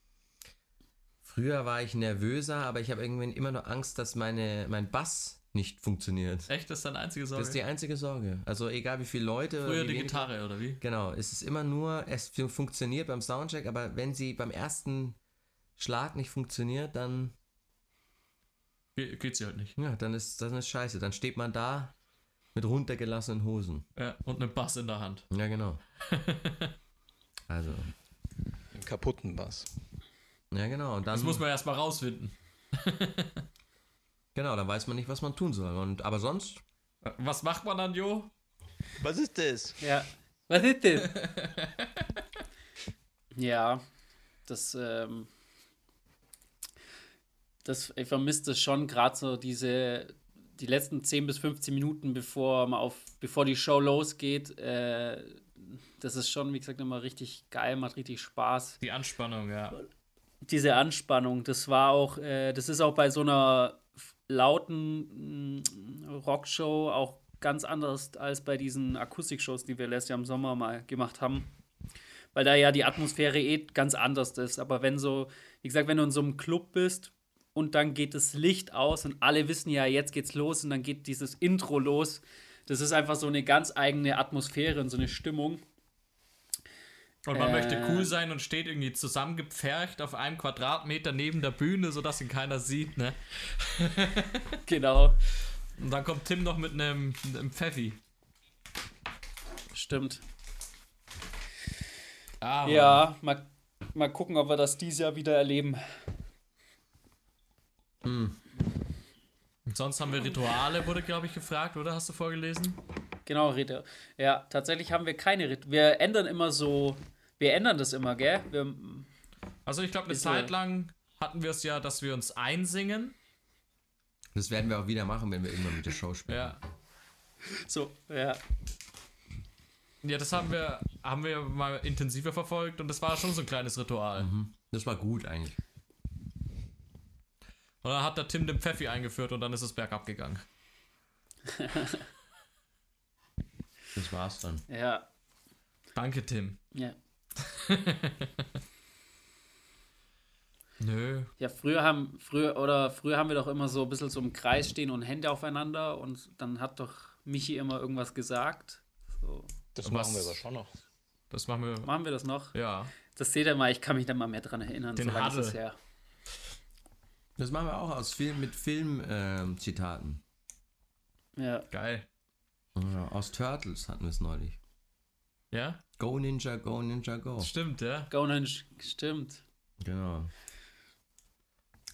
Früher war ich nervöser, aber ich habe irgendwann immer nur Angst, dass meine, mein Bass nicht funktioniert. Echt, das ist deine einzige Sorge? Das ist die einzige Sorge. Also egal wie viele Leute. früher die wenig- Gitarre, oder wie? Genau, es ist immer nur, es fun- funktioniert beim Soundcheck, aber wenn sie beim ersten Schlag nicht funktioniert, dann, Ge geht sie halt nicht. ja, dann ist, dann ist scheiße. Dann steht man da mit runtergelassenen Hosen. Ja, und einen Bass in der Hand. Ja, genau. Also, Einen kaputten Bass. ja, genau. Und dann, Das muss man erstmal rausfinden. genau, dann weiß man nicht, was man tun soll. Und, aber sonst, Was macht man dann, Jo? Was ist das? Ja. Was ist das? ja, das, ähm, das, ich vermisse das schon gerade so diese, die letzten 10 bis 15 Minuten, bevor man auf, bevor die Show losgeht, äh, das ist schon, wie gesagt, immer richtig geil, macht richtig Spaß. Die Anspannung, ja. Diese Anspannung, das war auch, äh, das ist auch bei so einer lauten mm, Rockshow auch ganz anders als bei diesen Akustikshows, die wir letztes Jahr im Sommer mal gemacht haben. Weil da ja die Atmosphäre eh ganz anders ist. Aber wenn so, wie gesagt, wenn du in so einem Club bist und dann geht das Licht aus und alle wissen ja, jetzt geht's los und dann geht dieses Intro los. Das ist einfach so eine ganz eigene Atmosphäre und so eine Stimmung. Und man Äh. möchte cool sein und steht irgendwie zusammengepfercht auf einem Quadratmeter neben der Bühne, sodass ihn keiner sieht, ne? Genau. Und dann kommt Tim noch mit einem, einem Pfeffi. Stimmt. Ah, Ja, mal, mal gucken, ob wir das dieses Jahr wieder erleben. Und sonst haben wir Rituale, wurde, glaube ich, gefragt, oder? Hast du vorgelesen? Genau, Rite. Ja, tatsächlich haben wir keine Rite. Wir ändern immer so, wir ändern das immer, gell? Wir, Also ich glaube, eine Zeit lang hatten wir es ja, dass wir uns einsingen. das werden wir auch wieder machen, wenn wir irgendwann mit der Show spielen. Ja. so, ja. Ja, das haben wir, haben wir mal intensiver verfolgt und das war schon so ein kleines Ritual. Das war gut eigentlich. Und dann hat der Tim den Pfeffi eingeführt und dann ist es bergab gegangen. Das war's dann. Ja, Danke, Tim. ja. Nö. Ja, früher haben, früher, oder früher haben wir doch immer so ein bisschen so im Kreis stehen und Hände aufeinander und dann hat doch Michi immer irgendwas gesagt. So. Das Und machen was- wir aber schon noch. Das machen wir. Machen wir das noch? Ja. Das seht ihr mal, ich kann mich da mal mehr dran erinnern. Den so lange ist Huddle. es her. Das machen wir auch aus Film, mit Filmzitaten. Ja. Geil. ja, aus Turtles hatten wir es neulich. Ja? Go Ninja, go Ninja, go. Stimmt, ja. Go Ninja, stimmt. Genau.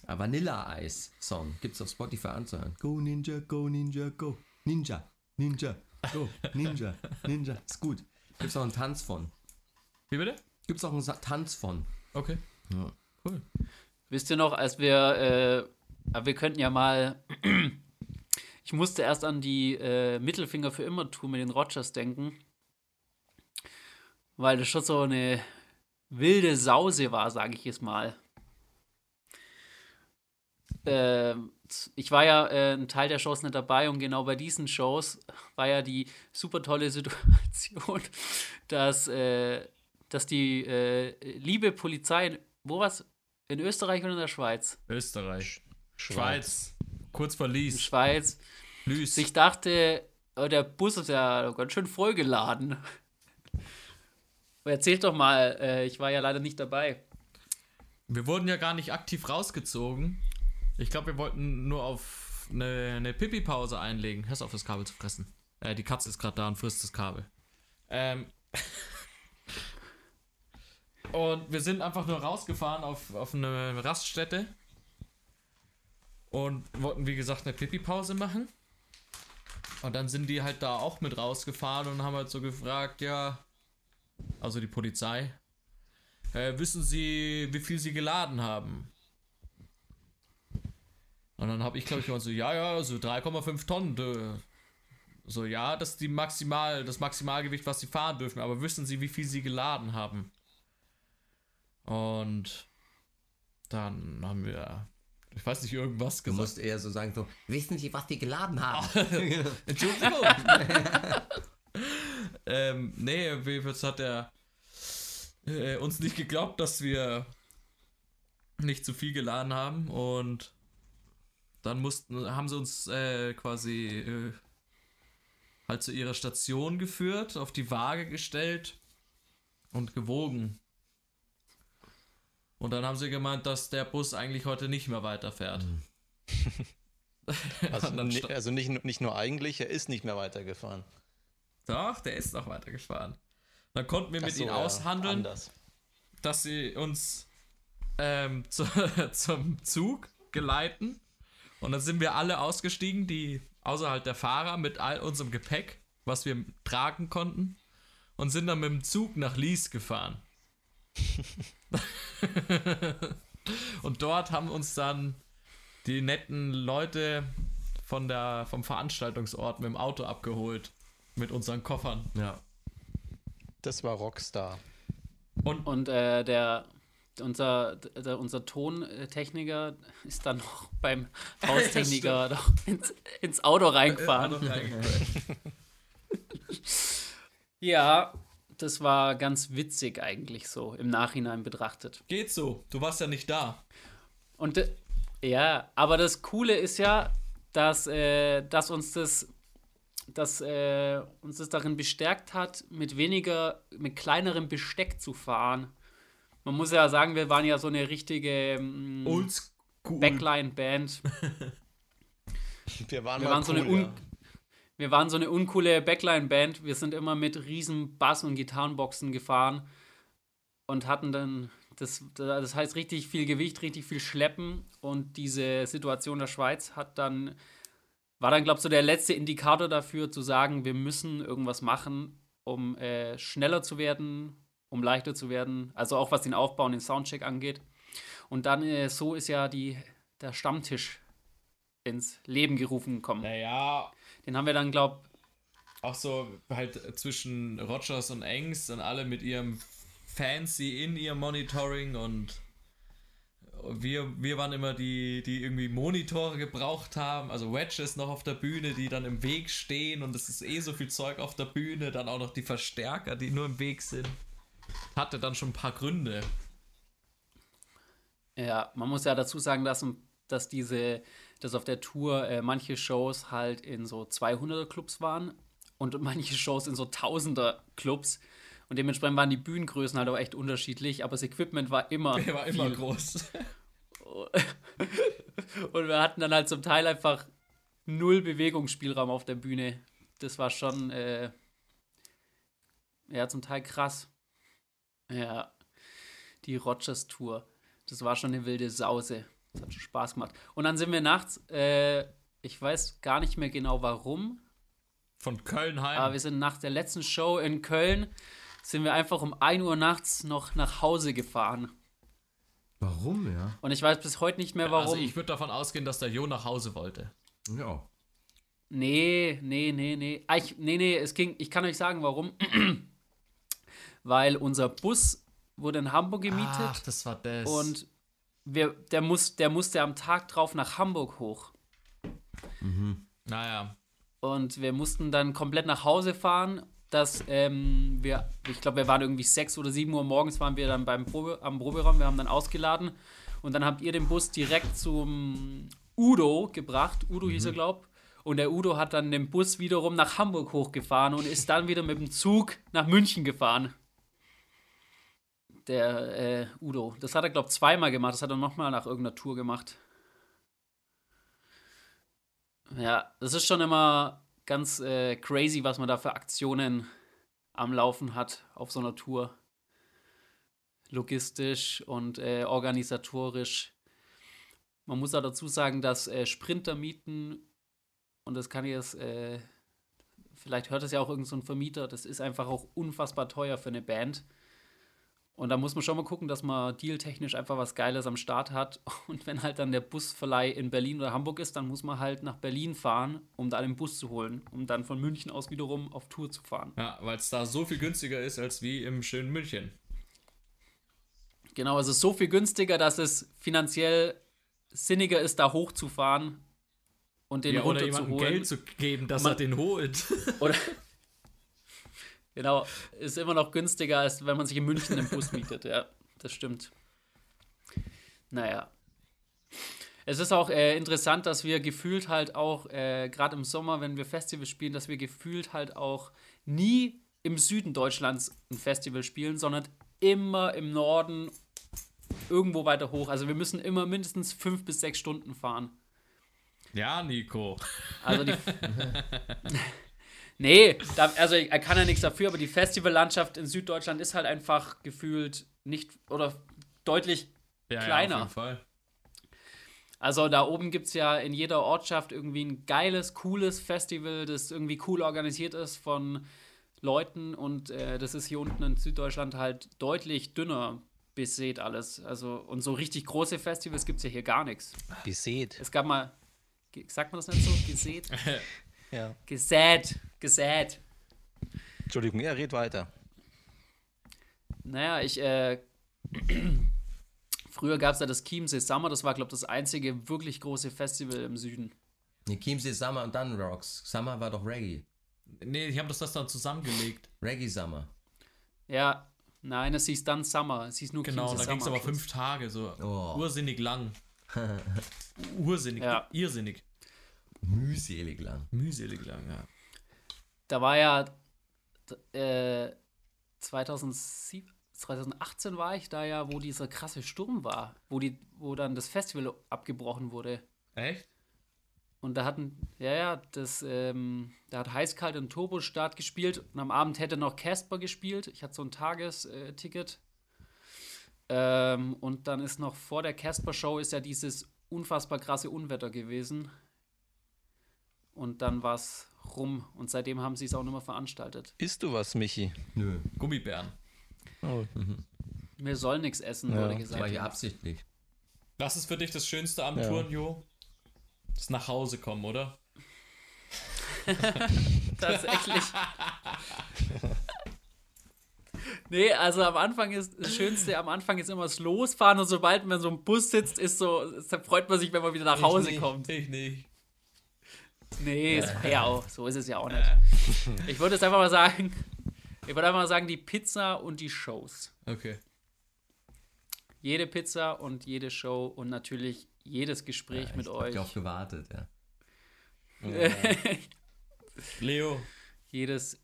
Ah, Vanilla Eis Song gibt's auf Spotify anzuhören. Go Ninja, go Ninja, go. Ninja, Ninja, go. Ninja, Ninja. Ist gut. Gibt's auch einen Tanz von. Wie bitte? Gibt's auch einen Sa- Tanz von. Okay. Ja. Cool. Wisst ihr noch, als wir, äh, wir könnten ja mal, ich musste erst an die äh, Mittelfinger für immer Tour mit den Rogers denken, weil das schon so eine wilde Sause war, sage ich jetzt mal. Ähm, ich war ja äh, ein Teil der Shows nicht dabei und genau bei diesen Shows war ja die super tolle Situation, dass, äh, dass die äh, liebe Polizei, wo war's? In Österreich oder in der Schweiz? Österreich. Schweiz. Kurz vor In Lies. Schweiz. Lüß. sich dachte, oh, der Bus ist ja ganz schön vollgeladen. Erzählt doch mal, äh, ich war ja leider nicht dabei. Wir wurden ja gar nicht aktiv rausgezogen. Ich glaube, wir wollten nur auf eine, eine Pipi-Pause einlegen. Hörst auf, das Kabel zu fressen. Äh, die Katze ist gerade da und frisst das Kabel. Ähm. und wir sind einfach nur rausgefahren auf, auf eine Raststätte. Und wollten, wie gesagt, eine Pipi-Pause machen. Und dann sind die halt da auch mit rausgefahren und haben halt so gefragt, ja. Also die Polizei. Äh, wissen Sie, wie viel Sie geladen haben? Und dann habe ich, glaube ich, gemeint so, ja, ja, so 3,5 Tonnen. dö. So, ja, das ist die Maximal, das Maximalgewicht, was Sie fahren dürfen. Aber wissen Sie, wie viel Sie geladen haben? Und dann haben wir, ich weiß nicht, irgendwas Du gesagt. musst eher so sagen, so, wissen Sie, was die geladen haben? Entschuldigung. ähm, nee, jedenfalls hat er äh, uns nicht geglaubt, dass wir nicht zu viel geladen haben und dann mussten, haben sie uns äh, quasi äh, halt zu ihrer Station geführt, auf die Waage gestellt und gewogen. Und dann haben sie gemeint, dass der Bus eigentlich heute nicht mehr weiterfährt. Also, ni- sta- also nicht, nicht nur eigentlich, er ist nicht mehr weitergefahren. Doch, der ist noch weitergefahren. Dann konnten wir mit so, ihnen ja, aushandeln, Anders. dass sie uns ähm, zu, zum Zug geleiten. Und dann sind wir alle ausgestiegen, die außerhalb der Fahrer mit all unserem Gepäck, was wir tragen konnten, und sind dann mit dem Zug nach Lies gefahren. und dort haben uns dann die netten Leute von der, vom Veranstaltungsort mit dem Auto abgeholt. Mit unseren Koffern. ja. Das war Rockstar. Und Und äh, der, unser, der, unser Tontechniker ist dann noch beim Haustechniker noch ins, ins Auto reingefahren. Ja, das war ganz witzig eigentlich so im Nachhinein betrachtet. Geht so. Du warst ja nicht da. Und äh, ja, aber das Coole ist ja, dass, äh, dass uns das dass äh, uns das darin bestärkt hat, mit weniger, mit kleinerem Besteck zu fahren. Man muss ja sagen, wir waren ja so eine richtige mm. Backline-Band. Wir waren Wir waren so cool, eine un ja. Wir waren so eine uncoole Backline-Band. Wir sind immer mit riesen Bass- und Gitarrenboxen gefahren und hatten dann, das, das heißt richtig viel Gewicht, richtig viel Schleppen. Und diese Situation der Schweiz hat dann, war dann, glaube ich, so der letzte Indikator dafür, zu sagen, wir müssen irgendwas machen, um äh, schneller zu werden, um leichter zu werden. Also auch was den Aufbau und den Soundcheck angeht. Und dann, äh, so ist ja die, der Stammtisch ins Leben gerufen gekommen. Naja, Den haben wir dann, glaub, auch so halt zwischen Rogers und Engs und alle mit ihrem Fancy in ihr Monitoring und wir, wir waren immer die, die irgendwie Monitore gebraucht haben, also Wedges noch auf der Bühne, die dann im Weg stehen und es ist eh so viel Zeug auf der Bühne, dann auch noch die Verstärker, die nur im Weg sind. Hatte dann schon ein paar Gründe. ja, man muss ja dazu sagen, dass, dass diese, dass auf der Tour äh, manche Shows halt in so 200er Clubs waren und manche Shows in so 1000er Clubs. Und dementsprechend waren die Bühnengrößen halt auch echt unterschiedlich, aber das Equipment war immer. Der war immer viel. groß. Und wir hatten dann halt zum Teil einfach null Bewegungsspielraum auf der Bühne. Das war schon, äh, ja, zum Teil krass. Ja, die Rogers Tour. Das war schon eine wilde Sause. Das hat schon Spaß gemacht. Und dann sind wir nachts, äh, ich weiß gar nicht mehr genau warum, Von Köln heim. aber wir sind nach der letzten Show in Köln, sind wir einfach um 1 Uhr nachts noch nach Hause gefahren. Warum, ja? Und ich weiß bis heute nicht mehr warum. Also ich würde davon ausgehen, dass der Jo nach Hause wollte. Ja. Nee, nee, nee, nee. Ah, ich, nee, nee, es ging, ich kann euch sagen, warum. Weil unser Bus wurde in Hamburg gemietet Ach, das war das. und wir, der, muss, der musste am Tag drauf nach Hamburg hoch. naja. Und wir mussten dann komplett nach Hause fahren. Dass ähm, wir, ich glaube, wir waren irgendwie 6 oder 7 Uhr morgens, waren wir dann beim Probe, am Proberaum. Wir haben dann ausgeladen und dann habt ihr den Bus direkt zum Udo gebracht. Udo hieß er, glaub. Und der Udo hat dann den Bus wiederum nach Hamburg hochgefahren und ist dann wieder mit dem Zug nach München gefahren. Der äh, Udo. Das hat er, glaube ich, zweimal gemacht. Das hat er nochmal nach irgendeiner Tour gemacht. Ja, das ist schon immer ganz äh, crazy, was man da für Aktionen am Laufen hat auf so einer Tour. Logistisch und äh, organisatorisch. Man muss auch dazu sagen, dass äh, Sprintermieten, und das kann jetzt, äh, vielleicht hört es ja auch irgendein so Vermieter, das ist einfach auch unfassbar teuer für eine Band. Und da muss man schon mal gucken, dass man dealtechnisch einfach was Geiles am Start hat. Und wenn halt dann der Busverleih in Berlin oder Hamburg ist, dann muss man halt nach Berlin fahren, um da den Bus zu holen, um dann von München aus wiederum auf Tour zu fahren. Ja, weil es da so viel günstiger ist als wie im schönen München. Genau, es ist so viel günstiger, dass es finanziell sinniger ist, da hochzufahren und den Ja, oder jemandem runterzuholen. Geld zu geben, dass Man- er den holt. Oder genau, ist immer noch günstiger, als wenn man sich in München einen Bus mietet. Ja, das stimmt. Naja. Es ist auch äh, interessant, dass wir gefühlt halt auch, äh, gerade im Sommer, wenn wir Festivals spielen, dass wir gefühlt halt auch nie im Süden Deutschlands ein Festival spielen, sondern immer im Norden irgendwo weiter hoch. Also wir müssen immer mindestens fünf bis sechs Stunden fahren. ja, Nico. Also die. nee, da, also er kann ja nichts dafür, aber die Festivallandschaft in Süddeutschland ist halt einfach gefühlt nicht oder deutlich Ja, Kleiner. Ja, auf jeden Fall. Also da oben gibt es ja in jeder Ortschaft irgendwie ein geiles, cooles Festival, das irgendwie cool organisiert ist von Leuten und äh, das ist hier unten in Süddeutschland halt deutlich dünner besät alles. Also und so richtig große Festivals gibt es ja hier gar nichts. Besät. Es gab mal, sagt man das nicht so? Gesät? Ja. Gesät. Gesät. Entschuldigung, ja, red weiter. Naja, ich, äh, früher gab es ja das Chiemsee Summer, das war, glaube ich, das einzige wirklich große Festival im Süden. Nee, Chiemsee Summer und dann Rocks. Summer war doch Reggae. Nee, die haben das, das dann zusammengelegt. Reggae Summer. Ja, nein, es hieß dann Summer, es hieß nur Genau, Chiemsee da ging es Summer. aber fünf Tage, so Oh. ursinnig lang. ursinnig, Ja. irrsinnig. Mühselig lang. Mühselig lang, ja. Da war ja, äh, 2007, 2018 war ich da ja, wo dieser krasse Sturm war, wo, die, wo dann das Festival abgebrochen wurde. Echt? Und da hatten, ja, ja, das, ähm, da hat Heißkalt im Turbo-Start gespielt und am Abend hätte noch Casper gespielt. Ich hatte so ein Tagesticket. Ähm, und dann ist noch vor der Casper-Show ist ja dieses unfassbar krasse Unwetter gewesen. Und dann war es rum. Und seitdem haben sie es auch nicht mehr veranstaltet. Isst du was, Michi? Nö. Gummibären. Oh. Wir sollen nichts essen, Ja, wurde Das war gesagt. hier absichtlich. Was ist für dich das Schönste am Ja. Touren, Jo? Das nach Hause kommen, oder? Tatsächlich. Nee, also am Anfang ist das Schönste, am Anfang ist immer das Losfahren und sobald man so im Bus sitzt, ist so, da freut man sich, wenn man wieder nach Hause ich nicht, kommt. Ich nicht. Nee, ist ja auch, so ist es ja auch nicht. Ich würde jetzt einfach mal sagen, ich würde einfach mal sagen, die Pizza und die Shows. Okay. Jede Pizza und jede Show und natürlich jedes Gespräch Ja, mit ich euch. hab drauf gewartet, ja. Leo, jedes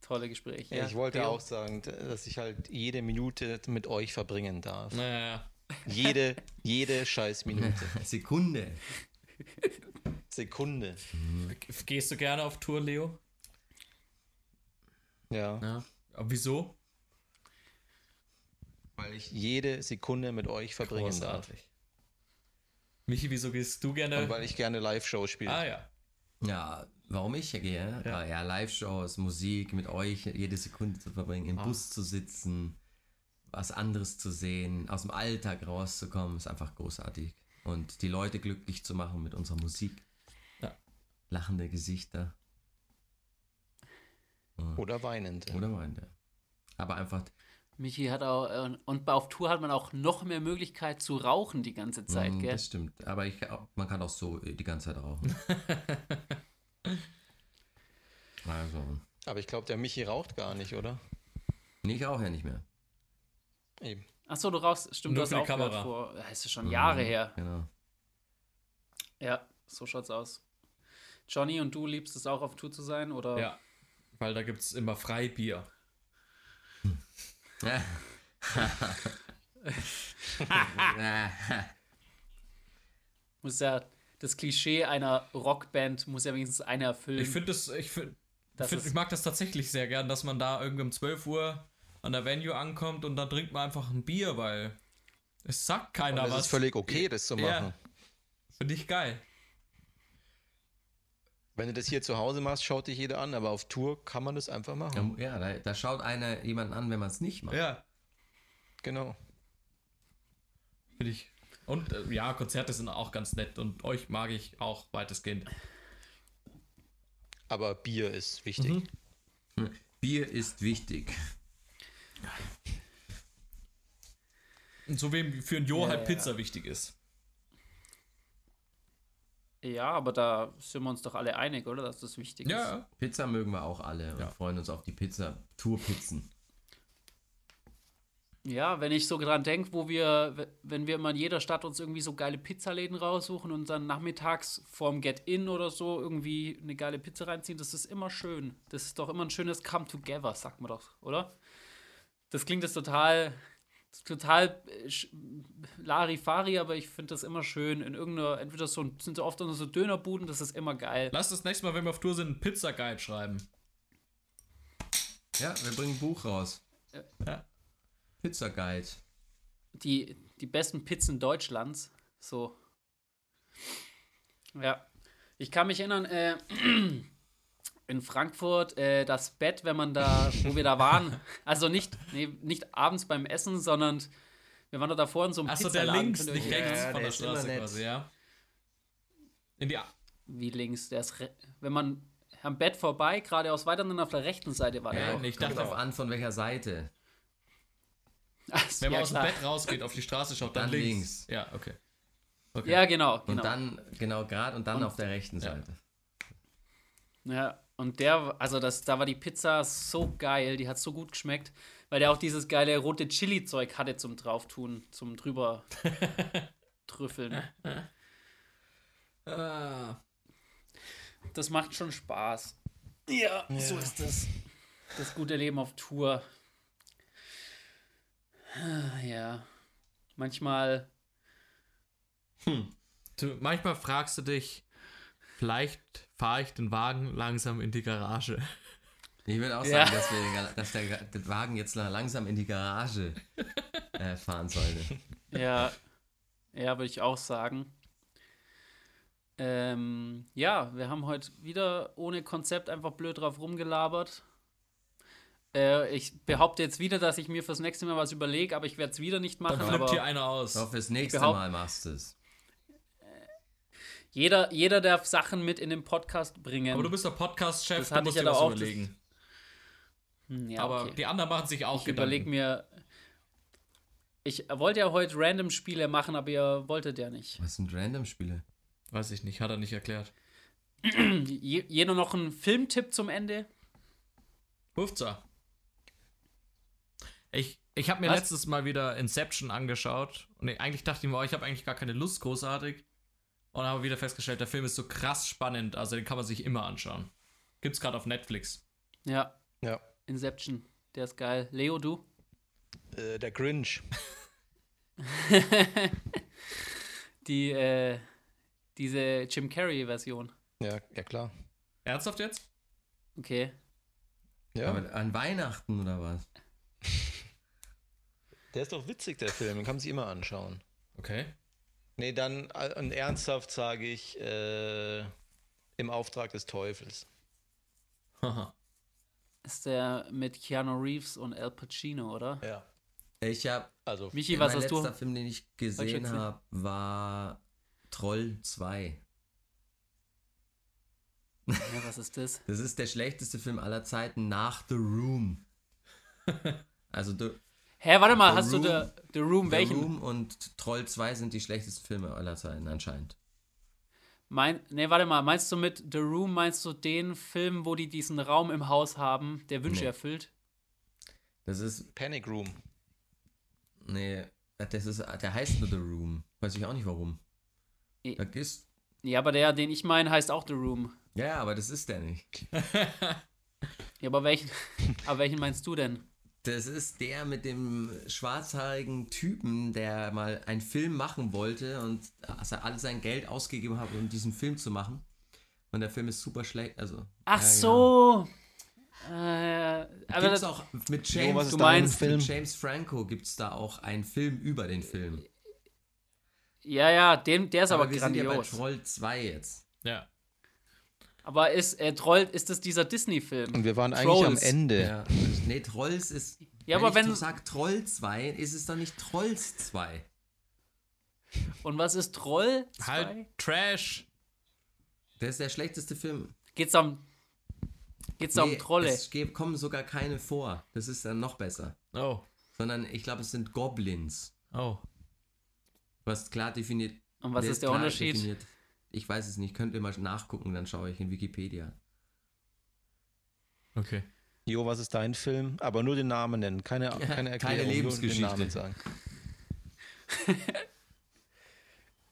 tolle Gespräch. Ja, ich wollte Theo? auch sagen, dass ich halt jede Minute mit euch verbringen darf. naja, Jede, jede scheiß Minute. Sekunde. Sekunde. Gehst du gerne auf Tour, Leo? Ja. Ja. Aber wieso? Weil ich jede Sekunde mit euch verbringen darf. Großartig. Michi, wieso gehst du Und gerne? weil ich gerne Live-Show spiele. Ah ja. Ja, warum ich hier gehe? Ja, ja Live-Shows, Musik mit euch jede Sekunde zu verbringen, im Bus zu sitzen, was anderes zu sehen, aus dem Alltag rauszukommen, ist einfach großartig. Und die Leute glücklich zu machen mit unserer Musik. Lachende Gesichter. Oder weinend. Oder meinte. Aber einfach, Michi hat auch, äh, und auf Tour hat man auch noch mehr Möglichkeit zu rauchen die ganze Zeit, mm, gell? das stimmt. Aber ich, man kann auch so äh, die ganze Zeit rauchen. also, Aber ich glaube, der Michi raucht gar nicht, oder? nee, ich rauche ja nicht mehr. Eben. Achso, du rauchst, stimmt, Nur du hast aufgehört Kamera. vor, das ist schon Jahre her. Genau. Ja, so schaut's aus. Johnny, und du liebst es auch auf Tour zu sein, oder? Ja. Weil da gibt es immer Freibier. Muss ja, das Klischee einer Rockband muss ja wenigstens einer erfüllen. Ich finde das, ich, find, Das find, ich mag das tatsächlich sehr gern, dass man da irgendwie um 12 Uhr an der Venue ankommt und dann trinkt man einfach ein Bier, weil es sagt Und keiner das was. ist völlig okay, das zu machen. Ja. Finde ich geil. Wenn du das hier zu Hause machst, schaut dich jeder an, aber auf Tour kann man das einfach machen. Ja, da, da schaut einer jemanden an, wenn man es nicht macht. Ja. Genau. Finde ich. Und äh, ja, Konzerte sind auch ganz nett und euch mag ich auch weitestgehend. Aber Bier ist wichtig. Bier ist wichtig. Und so wie für ein Jo Ja, halt ja. Pizza wichtig ist. Ja, aber da sind wir uns doch alle einig, oder? Dass das wichtig ist. Ja, Pizza mögen wir auch alle und Ja. freuen uns auf die Pizza, Tourpizzen. Ja, wenn ich so dran denke, wo wir, wenn wir immer in jeder Stadt uns irgendwie so geile Pizzaläden raussuchen und dann nachmittags vorm Get-In oder so irgendwie eine geile Pizza reinziehen, das ist immer schön. Das ist doch immer ein schönes Come-Together, sagt man doch, oder? Das klingt jetzt total, total äh, Larifari, aber ich finde das immer schön. In irgendeiner, entweder so, sind so oft nur so Dönerbuden, das ist immer geil. Lass das nächste Mal, wenn wir auf Tour sind, einen Pizza-Guide schreiben. Ja, wir bringen ein Buch raus. Ja. Pizza Guide. die, die besten Pizzen Deutschlands. So. Ja. Ich kann mich erinnern, äh, in Frankfurt, äh, das Bett, wenn man da, wo wir da waren, also nicht, nee, nicht abends beim Essen, sondern wir waren da davor in so einem Achso, der links, nicht rechts Ja, von der der Straße quasi, ja. In die A Wie links, der ist, wenn man am Bett vorbei, geradeaus weiter, dann auf der rechten Seite war der. Ja, doch. nee, ich dachte drauf an, von welcher Seite. Ach, Wenn man ja, aus dem. Bett rausgeht, auf die Straße schaut, dann, Dann links. links. Ja, okay. okay. Ja, genau. Und genau. dann, genau, gerade und dann auf der rechten Seite. Ja, und der, also das, da war die Pizza so geil, die hat so gut geschmeckt, weil der auch dieses geile rote Chili-Zeug hatte zum Drauftun, zum drüber trüffeln. Ah, Das macht schon Spaß. Ja, so ist das. Das gute Leben auf Tour. Ah, Ja. Manchmal, du, manchmal fragst du dich, vielleicht fahre ich den Wagen langsam in die Garage. Ich würde auch Ja. sagen, dass, wir, dass der, der Wagen jetzt langsam in die Garage äh, fahren sollte. ja, ja, würde ich auch sagen. Ähm, ja, wir haben heute wieder ohne Konzept einfach blöd drauf rumgelabert. Äh, ich behaupte jetzt wieder, dass ich mir fürs nächste Mal was überlege, aber ich werde es wieder nicht machen. Dann flippt Aber hier einer aus. Ich hoffe, das nächste Mal machst du es. Jeder, jeder darf Sachen mit in den Podcast bringen. Aber du bist der Podcast-Chef, Das du musst ich dir ja was da auch, das- überlegen. Hm, ja, Aber okay. die anderen machen sich auch ich überlege mir. Ich wollte ja heute Random-Spiele machen, aber ihr wolltet ja nicht. Was sind Random-Spiele? Weiß ich nicht, hat er nicht erklärt. Je, jeder noch einen Filmtipp zum Ende? Hufza. Ich, ich habe mir Was? letztes Mal wieder Inception angeschaut und ich, eigentlich dachte ich mir, oh, ich habe eigentlich gar keine Lust großartig. Und habe wieder festgestellt, der Film ist so krass spannend, also den kann man sich immer anschauen. Gibt's gerade auf Netflix. Ja, Ja. Inception. Der ist geil. Leo, du? Äh, der Grinch. Die, äh, diese Jim Carrey-Version. Ja, ja klar. Ernsthaft jetzt? Okay. Ja. Aber an Weihnachten oder was? der ist doch witzig, der Film. Den kann man sich immer anschauen. Okay. Nee, dann äh, und ernsthaft sage ich äh, im Auftrag des Teufels. Haha. Ist der mit Keanu Reeves und Al Pacino, oder? Ja. Ich habe Also, Michi, was mein hast letzter du? Film, den ich gesehen habe, war Troll 2. Ja, was ist das? Das ist der schlechteste Film aller Zeiten nach The Room. Also The, Hä, warte mal, The hast du Room- The, The Room The welchen? Room und Troll 2 sind die schlechtesten Filme aller Zeiten anscheinend. Mein, nee, warte mal, meinst du mit The Room, meinst du den Film, wo die diesen Raum im Haus haben, der Wünsche Nee. erfüllt? Das ist, Panic Room. nee, das ist, der heißt nur The Room. Weiß ich auch nicht warum. I- Da ist, Ja, aber der, den ich meine, heißt auch The Room. ja, ja, aber das ist der nicht. Ja, aber welchen, aber welchen meinst du denn? Das ist der mit dem schwarzhaarigen Typen, der mal einen Film machen wollte und also all sein Geld ausgegeben hat, um diesen Film zu machen. Und der Film ist super schlecht. Also, Ach ja, so. Äh, aber Gibt's das, auch mit James, du meinst- Film? mit James Franco gibt es da auch einen Film über den Film. ja, ja, den, der ist aber, wir sind ja bei grandios. Troll 2 jetzt. Ja. Aber ist äh, Troll, ist das dieser Disney-Film? Und wir waren eigentlich am Trolls. Ende. Ja. Nee, Trolls ist. Ja, aber ich wenn- du sagst Troll 2, ist es doch nicht Trolls 2. Und was ist Troll? Halt Trash. Das ist der schlechteste Film. Geht's um, geht's Nee, um Trolle? Es kommen sogar keine vor. Das ist dann noch besser. Oh. Sondern ich glaube, es sind Goblins. Oh. Was klar definiert. Und was ist der klar Unterschied? Definiert. Ich weiß es nicht. Könnt ihr mal nachgucken, dann schaue ich in Wikipedia. Okay. Jo, was ist dein Film? Aber nur den Namen nennen. Keine, keine Erklärung. Lebensgeschichte. Nur den Namen sagen.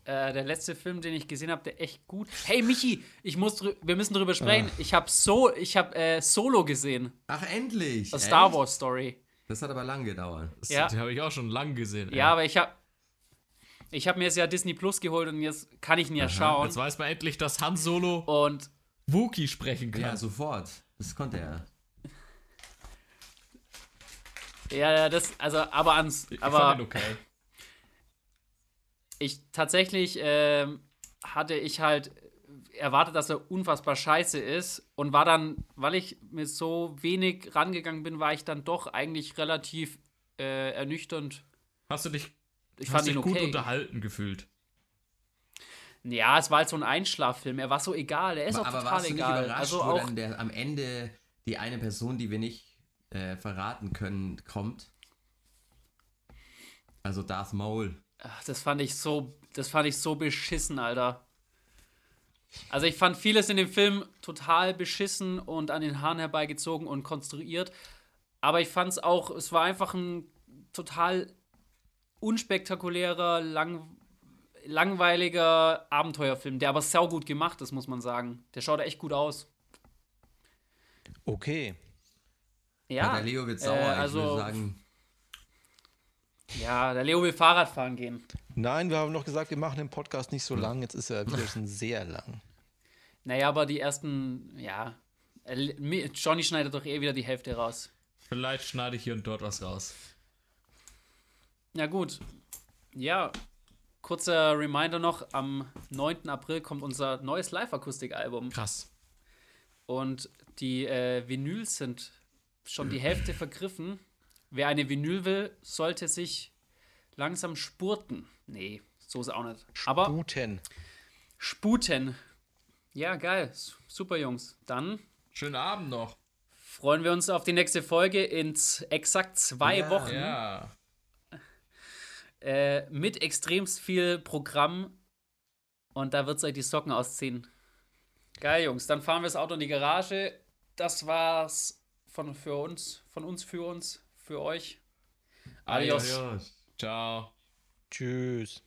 Äh, der letzte Film, den ich gesehen habe, der echt gut. Hey Michi, ich muss wir müssen drüber sprechen. Ah. Ich habe so, ich habe äh, Solo gesehen, Ach, endlich! A Star Echt? Wars Story. Das hat aber lang gedauert. Das, Ja. Die habe ich auch schon lang gesehen. ey. Ja, aber ich habe ich habe mir jetzt ja Disney Plus geholt und jetzt kann ich ihn ja schauen. Jetzt weiß man endlich, dass Han Solo Und Wookie sprechen kann. Ja, sofort. Das konnte er. ja, ja, das, also, aber ans, ich aber fand ihn okay. ich tatsächlich ähm, hatte ich halt erwartet, dass er unfassbar scheiße ist und war dann, weil ich mit so wenig rangegangen bin, war ich dann doch eigentlich relativ äh, ernüchternd. Hast du dich, Ich fand ihn gut okay. unterhalten gefühlt? Ja, es war halt so ein Einschlaffilm. Er war so egal. Er ist auch aber total warst du nicht egal. überrascht, Also wo auch dann der, am Ende die eine Person, die wir nicht äh, verraten können, kommt? Also Darth Maul. Ach, das fand ich so, das fand ich so beschissen, Alter. Also ich fand vieles in dem Film total beschissen und an den Haaren herbeigezogen und konstruiert. Aber ich fand es auch, es war einfach ein total unspektakulärer, lang, langweiliger Abenteuerfilm, der aber saugut gemacht ist, muss man sagen. Der schaut echt gut aus. Okay. Ja, Ja, der Leo wird sauer. äh, ich also, würde sagen, ja, der Leo will Fahrrad fahren gehen. Nein, wir haben noch gesagt, wir machen den Podcast nicht so lang. Jetzt ist er wieder schon sehr lang. Naja, aber die ersten, ja, äh, Johnny schneidet doch eh wieder die Hälfte raus. Vielleicht schneide ich hier und dort was raus. Ja, gut. Ja, kurzer Reminder noch: am 9. April kommt unser neues Live-Akustik-Album. Krass. Und die äh, Vinyls sind schon die Hälfte vergriffen. Wer eine Vinyl will, sollte sich langsam spurten. Nee, so ist es auch nicht. Aber Guten. sputen. Ja, geil. Super, Jungs. Dann Schönen Abend noch. freuen wir uns auf die nächste Folge in exakt zwei Ja, Wochen. Ja. Äh, mit extremst viel Programm. Und da wird euch die Socken ausziehen. Geil, Jungs. Dann fahren wir das Auto in die Garage. Das war's von, für uns, von uns für uns, für euch. Adios. Adios. Ciao. Tschüss.